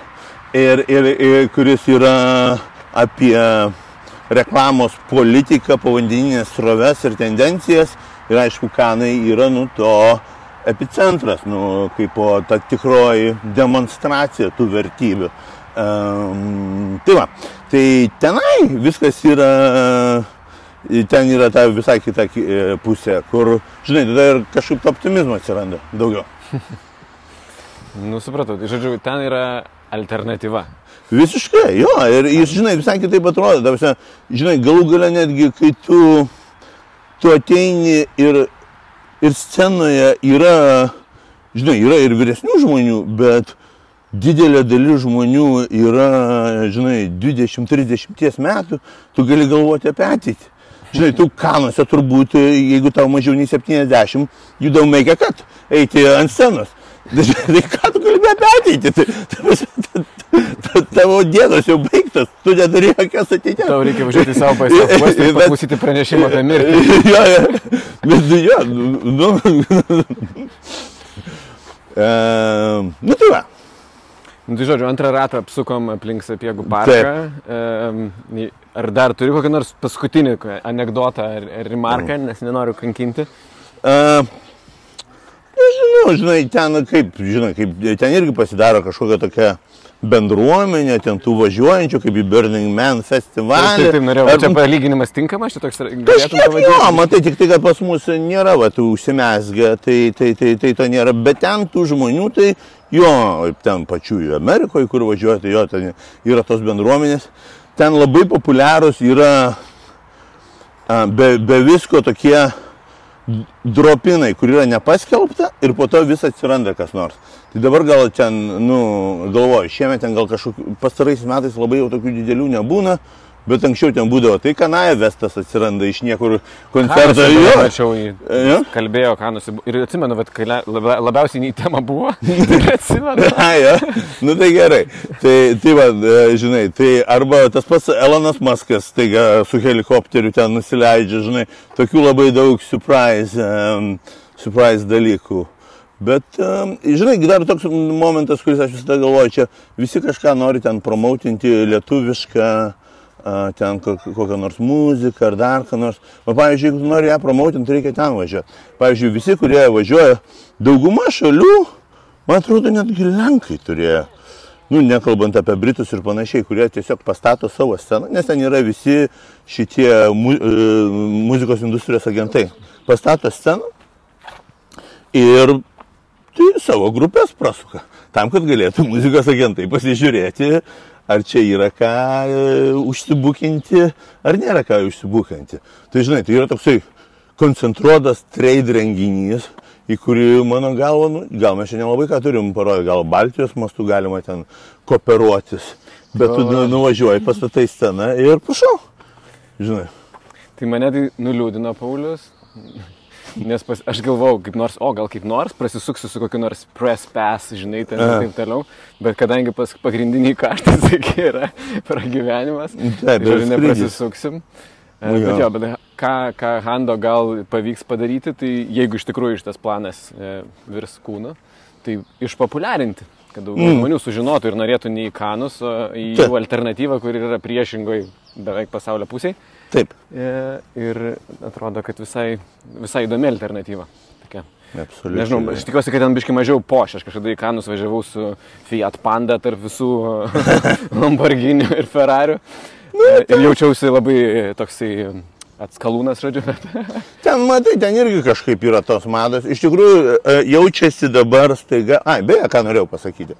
Ir, ir, ir kuris yra apie reklamos politiką, povandeninės sroves ir tendencijas. Ir aišku, kanai yra nu to epicentras, nu, kaip po ta tikroji demonstracija tų vertybių. Um, tai va, tai tenai viskas yra ten yra ta visai kita e, pusė, kur, žinai, tada ir kažkaip optimizmo atsiranda daugiau. nu, supratau, tai žodžiu, ten yra alternatyva. Visiškai, jo, ir jis, žinai, visai kitaip atrodo. Tarsi, žinai, galų gale netgi, kai tu, tu ateini ir, ir scenoje yra, žinai, yra ir vyresnių žmonių, bet didelė dalis žmonių yra, žinai, 20-30 metų, tu gali galvoti apie ateitį. Žinai, tu kanuose turbūt, jeigu tau mažiau nei 70, you don't make a cut, eiti ant scenos. Tai ką tu kalbė apie ateitį? Tai, tai, tavo dienos jau baigtas, tu neturi jokios ateities. Tau reikia važiuoti savo pasiekti ir paklausyti pranešimą apie mirtį. jo, jo, bet jo, nu, uh, nu tai va. Nu, tai žodžiu, antrą ratą apsukom aplink Sapiegų parką. E, ar dar turi kokį nors paskutinį anegdotą ar, ar remarką, mm. nes nenoriu kankinti? Uh, nežinau, žinai, ten kaip, žinai, kaip, ten irgi pasidaro kažkokia tokia bendruomenė, ten tų važiuojančių, kaip į Burning Man festivalį. Taip, taip, norėjau. Ar čia palyginimas tinkamas, čia toks galėtum Jo, matai, tik tai, kad pas mus nėra, va, tų užsimesgę, tai, tai, tai, tai to nėra, bet ten tų žmonių, tai jo, ten pačių Amerikoje, kur važiuoti, jo, ten yra tos bendruomenės, ten labai populiarūs yra be, be visko tokie dropinai, kur yra nepaskelbta ir po to vis atsiranda kas nors. Tai dabar gal ten, nu, galvoju, šiemet ten gal kažkokių, pastaraisiais metais labai jau tokių didelių nebūna, Bet anksčiau ten būdavo, tai kanaja vestas atsiranda iš niekur koncerto. Jo, Jo, mačiau, jį Jo? kalbėjo, ką nusibū. Ir atsimenu, bet kai la- labia- labiausiai nei tema buvo, tai ir atsimenu. A, ja. Nu tai gerai. Tai, tai va, e, žinai, tai arba tas pats Elonas Maskas, taiga su helikopteriu ten nusileidžia, žinai, tokių labai daug surprise, um, surprise dalykų. Bet, žinai, dar toks momentas, kuris aš visada galvoju, čia visi kažką nori ten promautinti lietuvišką, a, ten ko- kokią nors muziką ar dar ką nors. O pavyzdžiui, jeigu nori ją promautinti, reikia ten važiuoti. Pavyzdžiui, visi, kurie važiuoja, dauguma šalių, man atrodo, netgi Lenkai turėjo. Nu, nekalbant apie Britus ir panašiai, kurie tiesiog pastato savo sceną, nes ten yra visi šitie mu, e, muzikos industrijos agentai. Pastato sceną ir tai savo grupės prasuka. Tam, kad galėtų muzikos agentai pasižiūrėti, ar čia yra ką e, užsibukinti, ar nėra ką užsibukinti. Tai žinai, tai yra toksai koncentruotas trade renginys, į kurį, mano galva, nu, gal mes šiandien labai ką turim parodyti, gal Baltijos mastu galima ten kooperuotis, bet tu nu, nuvažiuoji, pastatai sceną ir prašau. Žinai. Tai mane tai nuliūdino Paulius. Nes pas, aš galvau, kaip nors, o gal kaip nors prasisuksiu su kokiu nors press pass, žinai, ten ir taip toliau. Bet kadangi pas pagrindiniai kaštai, sakė, yra pragyvenimas, žodžiu, skrydis. neprasisuksim. E, Nu. Bet jo, bet ką, ką Hando gal pavyks padaryti, tai jeigu iš tikrųjų šitas planas e, virs kūnu, tai išpopuliarinti, kad daugiau mm. žmonių sužinotų ir norėtų ne į kanus, o į Taip. jų alternatyvą, kuri yra priešingoje beveik pasaulio pusėje. Taip. E, Ir atrodo, kad visai, visai įdomi alternatyva. Tokia. Absoliučiai. Nežinau, aš tikiuosi, kad ten biški mažiau poš. Aš kažkada į Kanus važiavau su Fiat Panda tarp visų Lamborghini ir Ferrari. Nu, ir jaučiausi labai toksai atskalūnas, žodžiu. Ten, matai, ten irgi kažkaip yra tos mados. Iš tikrųjų, e, jaučiasi dabar staiga. Ai, beje, ką norėjau pasakyti.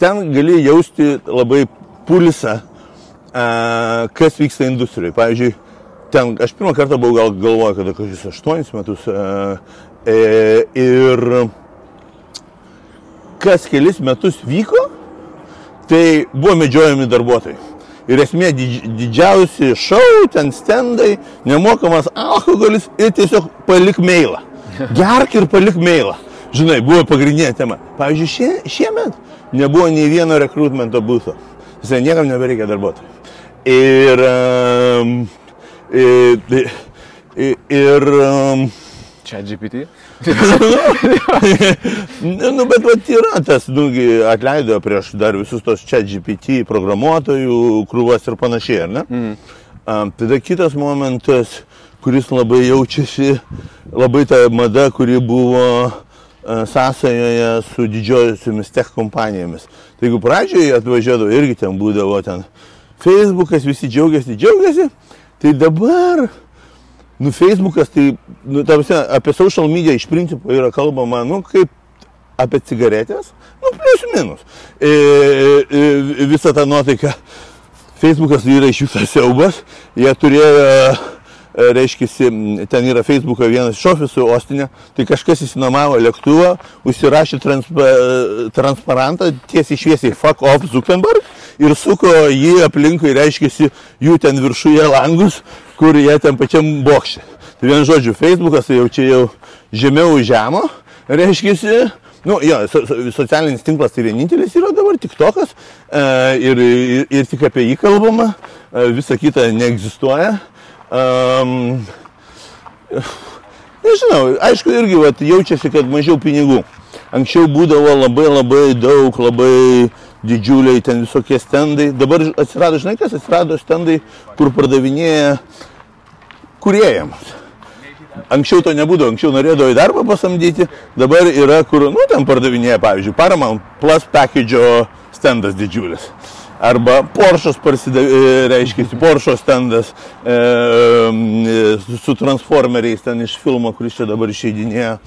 Ten gali jausti labai pulsą, e, kas vyksta industrijoje. Pavyzdžiui, ten aš pirmą kartą buvau gal galvoju, kad kokius aštuonis metus. e, Ir kas kelis metus vyko, tai buvo medžiojami darbuotojai. Ir esmė didž, didžiausi šau, ten stendai, nemokamas alkoholis ir tiesiog palik mailą. Gerk ir palik mailą. Žinai, buvo pagrindinė tema. Pavyzdžiui, šie, šiemet nebuvo nei vieno rekrutmento būso. Visai niekam nebereikia darbuotojų. Ir, ir, ir, ir Čia GPT. Nu, bet vat yra tas, nu, gi atleido prieš dar visus tos čia GPT programuotojų krūvas ir panašiai, ar ne? Mm. Um, tada kitas momentas, kuris labai jaučiasi, labai ta mada, kuri buvo sąsajoje su didžiosiomis tech kompanijomis. Tai jeigu pradžioje atvažiuodavo irgi ten būdavo ten Facebookas, visi džiaugiasi, džiaugiasi, tai dabar Nu, Facebookas, tai, nu, ta prasme, apie social media iš principo yra kalbama, nu, kaip apie cigaretės, nu, plius minus. E, e, visa ta nuotaika. Facebookas yra iš viso siaubas. Jie turėjo, e, reiškia, ten yra Facebooko vienas iš ofisų Ostinė, tai kažkas įsinomavo lėktuvą, užsirašė transpa, transparantą tiesiai šviesiai fuck off Zuckerberg ir suko jį aplinkui, reiškia, jų ten viršuje langus, kur jie ten pačiam bokšė. Tai vien žodžiu, Facebookas tai jau čia jau žemiau žemo, reiškia, nu, jo, so, so, socialinis tinklas tai vienintelis yra dabar tik tokas e, ir, ir, ir tik apie jį kalbama, e, visa kita neegzistuoja. Um, nežinau, aišku, irgi vat, jaučiasi, kad mažiau pinigų. Anksčiau būdavo labai labai daug, labai didžiuliai ten visokie stendai. Dabar atsirado, žinai, kas atsirado stendai, kur pardavinėja kuriejams. Anksčiau to nebūdavo, anksčiau norėdavo į darbą pasamdyti, dabar yra, kur, nu, ten pardavinėja, pavyzdžiui, Paramount Plus package stendas didžiulis. Arba Porsche parsidavė, reiškia, Porsche stendas e, e, su transformeriais ten iš filmo, kuris čia dabar išeidinėjo.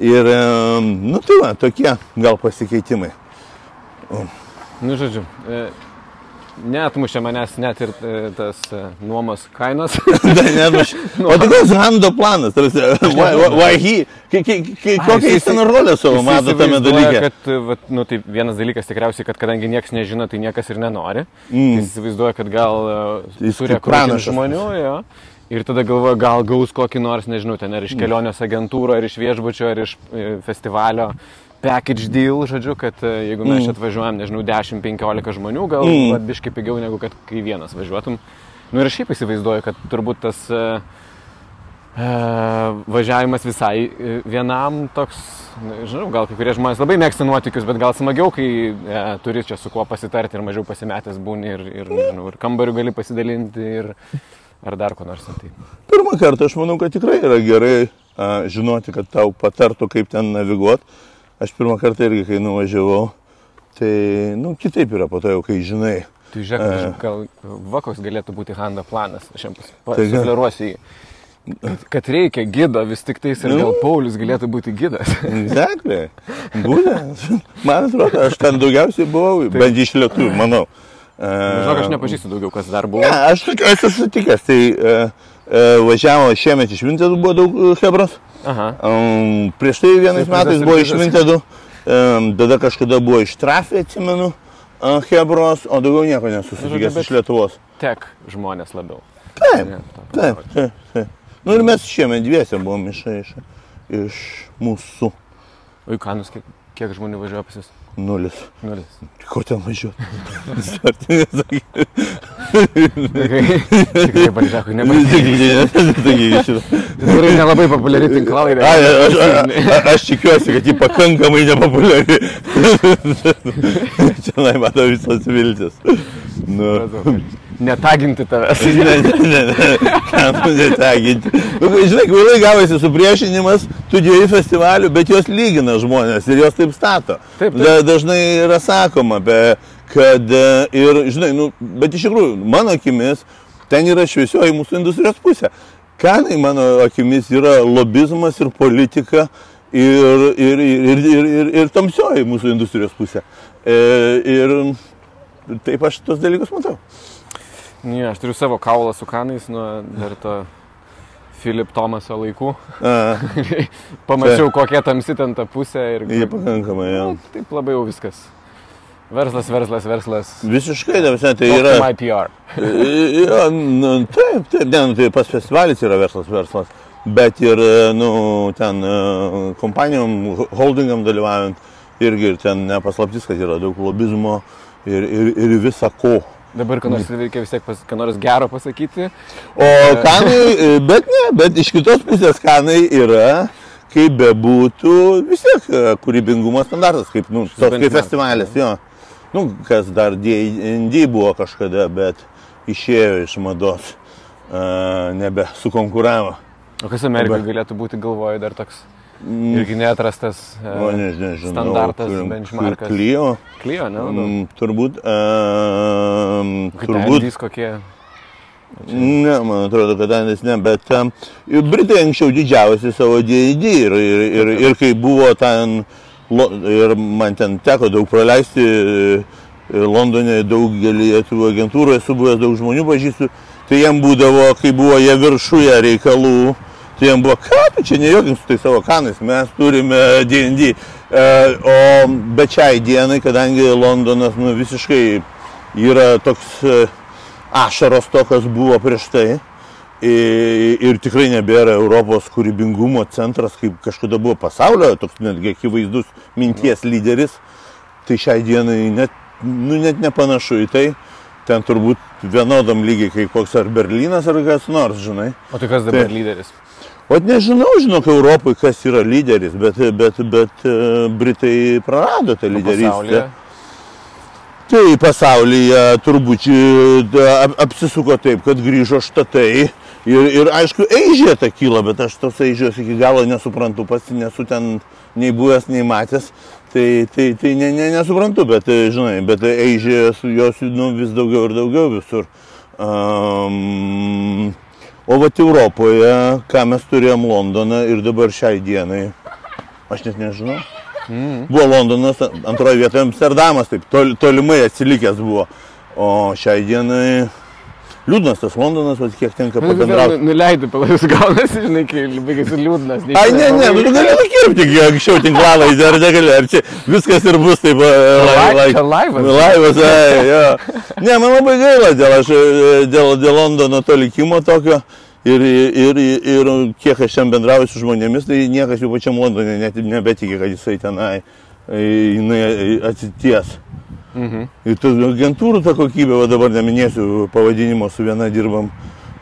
Ir, e, nu, tai va, tokie gal pasikeitimai. Nu, žodžiu, e, Netmušė manęs net ir e, tas e, nuomos kainos. Tai. O tai koks Hando planas? Tarsi, why, why, he? Ki- ki- ki- Kokią jis ten rolę savo mato tame dalyke? Kad, e, vat, nu, tai vienas dalykas tikriausiai, kad kadangi niekas nežino, tai niekas ir nenori. Mm. Jis įsivaizduoja, kad gal Jis turi pranašas. žmonių. Jo. Ir tada galvoja, gal gaus kokį nors, nežinau, ten ar iš kelionės agentūro, ar iš viešbučio, ar iš festivalio package deal, žodžiu, kad e, jeigu mes čia atvažiuojam, nežinau, 10-15 žmonių, gal mm. biškai pigiau negu kad kai vienas važiuotum. Nu ir aš šiaip įsivaizduoju, kad turbūt tas uh, važiavimas visai vienam toks, nežinau, gal kai kurie žmonės labai mėgsta nuotykius, bet gal smagiau, kai e, turi čia su kuo pasitarti ir mažiau pasimetęs būni ir, ir, nežinau, ir kambarių gali pasidalinti ir ar dar ko nors. Tai. Pirmą kartą aš manau, kad tikrai yra gerai a, žinoti, kad tau patartų, kaip ten naviguoti. Aš pirmą kartą irgi, kai nuvažiavau, tai, nu, kitaip yra po to jau, kai žinai. Tai žiūrėk, aš gal va koks galėtų būti Handa planas, aš jam Tai gal- pasifleruosiu jį. Kad- reikia gido, vis tik tais ir Nu. gal Paulius galėtų būti gidas. Exactly. Būtent. Man atrodo, aš ten daugiausiai buvau, bent iš lietuvių, manau. A, Žinok, aš nepažįstu daugiau, kas dar buvo. Ne, aš esu sutikęs. Tai e, e, važiavo šiemet iš Vintedų buvo daug e, hebros. Aha. Um, prieš tai vienais Siurprizas, metais buvo iš siurprizas. Vintedų. Um, tada kažkada buvo iš Trafė, atsimenu, uh, hebros, o daugiau nieko nesusitikęs iš Lietuvos. Tek žmonės labiau. Taip, Ne, taip, taip. taip. Nu ir mes šiemet dviese buvom iš, iš, iš mūsų O į kanus kiek, kiek žmonių važiuoja pas jūs? Nulis. Nulis. Ko ten važiuoti? Startinė Tikrai, nepavyko. sakė. Tikrai nelabai populiari tinklalaidė. Ai, aš, aš, aš tikiuosi, kad ji pakankamai nepopuliari. Čia matau visas viltis. Nu. Netaginti tavęs. Ne, ne, ne, ne. Kam netaginti? Nu, Žinai, kvailai gavosi supriešinimas tų dviejų festivalių, bet juos lygina žmonės ir juos taip stato. Taip, taip. Da, dažnai yra sakoma, be, kad e, ir, žinai, nu, bet iš tikrųjų, mano akimis, ten yra šviesioji mūsų industrijos pusė. Kanai, mano akimis, yra lobizmas ir politika ir, ir, ir, ir, ir, ir tamsioji mūsų industrijos pusė. E, ir taip aš tos dalykus matau. Ne, aš turiu savo kaulą su kanais nuo dar to Filip Tomaso laikų. Pamačiau, kokia tamsi ten ta pusė ir jie pakankamai, jo. nu, taip labai jau viskas. Verslas, verslas, verslas. Visiškai, ta prasme, tai yra. My PR. Jo, nu, taip, taip, ne, nu, tai pas festivalis yra verslas, verslas. Bet ir, nu, ten e, kompanijom, holdingam dalyvaujant irgi ir ten nepaslaptis, kad yra daug lobizmo ir, ir, ir visa ko. Dabar, ką nors reikia vis tiek pas, ką nors gero pasakyti. O kanai, e, bet ne, bet iš kitos pusės kanai yra, kaip bebūtų, vis tiek e, kūrybingumo standartas, kaip, nu, toks kaip festivalis, jo. Nu, kas dar D&D buvo kažkada, bet išėjo iš mados, uh, nebe sukonkuravo. O kas Amerikoje galėtų būti, galvoju, dar toks irgi neatrastas e, O, nežinau, nežinau. standartas, benchmarkas. Klijo. Klijo, ne? Mm, turbūt. Um, Kaip turbūt. Kokie. Ne, man atrodo, kad Andis ne, bet um, Britai anksčiau didžiavosi savo D&D ir, ir, ir, ir kai buvo ten, ir man ten teko daug praleisti e, Londone, daugelį tų agentūrų, esu buvęs daug žmonių pažįstu, tai jiem būdavo, kai buvo jie viršuje reikalų, tai jiem buvo, ką tu čia nejokink su tai savo kanais, mes turime D&D. E, o bet šiai dienai, kadangi Londonas nu, visiškai yra toks e, ašaros to, kas buvo prieš tai. Ir, ir tikrai nebėra Europos kūrybingumo centras, kaip kažkada buvo pasaulio, toks netgi akivaizdus minties lyderis. Tai šiai dienai net, nu, net nepanašu į tai. Ten turbūt vienodam lygiai kaip koks ar Berlynas ar kas nors, žinai. O tai kas dabar Taip. lyderis? O nežinau, žinok, Europoje kas yra lyderis, bet, bet, bet e, Britai prarado tą O lyderystę. Tai pasaulyje turbūt e, apsisuko taip, kad grįžo štatai. Ir, ir aišku, Eidžė ta kyla, bet aš tos Eidžės iki galo nesuprantu, pats nesu ten nei buvęs, nei matęs. Tai, tai, tai ne, ne, nesuprantu, bet, e, žinai, bet Eidžės jos nu, vis daugiau ir daugiau visur. Um, o vat Europoje, ką mes turėjom Londoną ir dabar šiai dienai, aš net nežinau. Buvo Londonas, antroje vietoje Amsterdamas, taip tol, tolimai atsilikęs buvo. O šiai dienai liūdnas tas Londonas, vat, kiek tenka Nu, pabendrauti. Nuleidai palaius gaunasi, žinai, kai baigėsi liūdnas. Ai, ne, ne, nu, tu gali nukirpti, kiek anksčiau tinklalaidė, ar negali, ar čia viskas ir bus taip. Lai- čia laivas. Laivas, ai, jo. Ne, man labai gaila dėl, aš, e, dėl, dėl Londono to likimo tokio. Ir, ir, ir kiek aš šiandien bendrauju su žmonėmis, tai niekas jau pačiam Londone net nebetikė, kad jisai tenai e, jinai atsities. Mhm. Ir tų agentūrų ta kokybė, va dabar neminėsiu pavadinimo, su viena dirbam,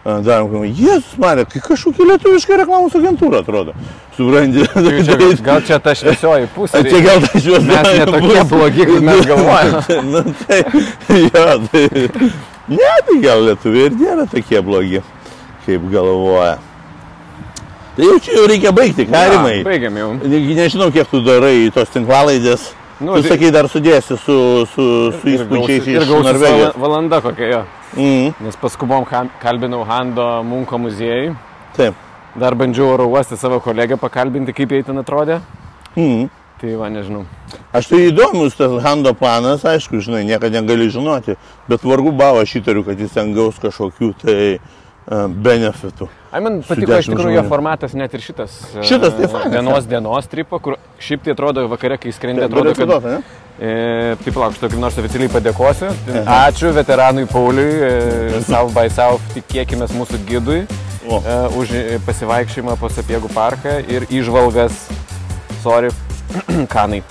darom, kad Jėzus Marė, kai kažkokia lietuviška reklamos agentūra atrodo. Supranti? Čia, gal čia ta šviesioji pusė. Čia gal tas juos Mes ne tokie blogi, kaip mes galvojame. nu, tai, jo, tai, ne, tai gal lietuviai ir nėra tokie blogi, kaip galvoja. Tai jau čia jau reikia baigti, karimai. Baigiam jau. Nežinau, kiek tu darai tos tinklalaidės. Nu, tu sakai, dar sudėsi su, su, su įspūdžiais iš Norvegijos. vala- valanda kokia jo. Mm, Nes paskubom kalbinau Hando Munko muziejui. taip. Dar bandžiau oro uostį savo kolegę pakalbinti, kaip jai ten atrodė. Mm. Tai va, nežinau. Aš tai įdomus tas Hando planas, aišku, žinai, niekada negali žinoti, bet vargu bavo aš įtariu, kad jis ten gaus kažkokių tai uh, benefitų. Ai, man patiko iš tikrųjų jo formatas, net ir šitas. e, Šitas tai fainas, Vienos dienos tripo, kur šiaip tai atrodo vakare, kai skrendi, Taip, atrodo, kad... atrodo, ne? E, taip, lauk, šitą kaip nors oficialiai padėkosiu. Ačiū veteranui Pauliui, e, South by South, tikėkime mūsų gidui, e, už e, pasivaikščiojimą po Sapiegų parką ir išvalgas, sorry, kanai.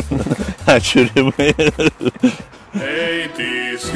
Ačiū, Rimai. ATC.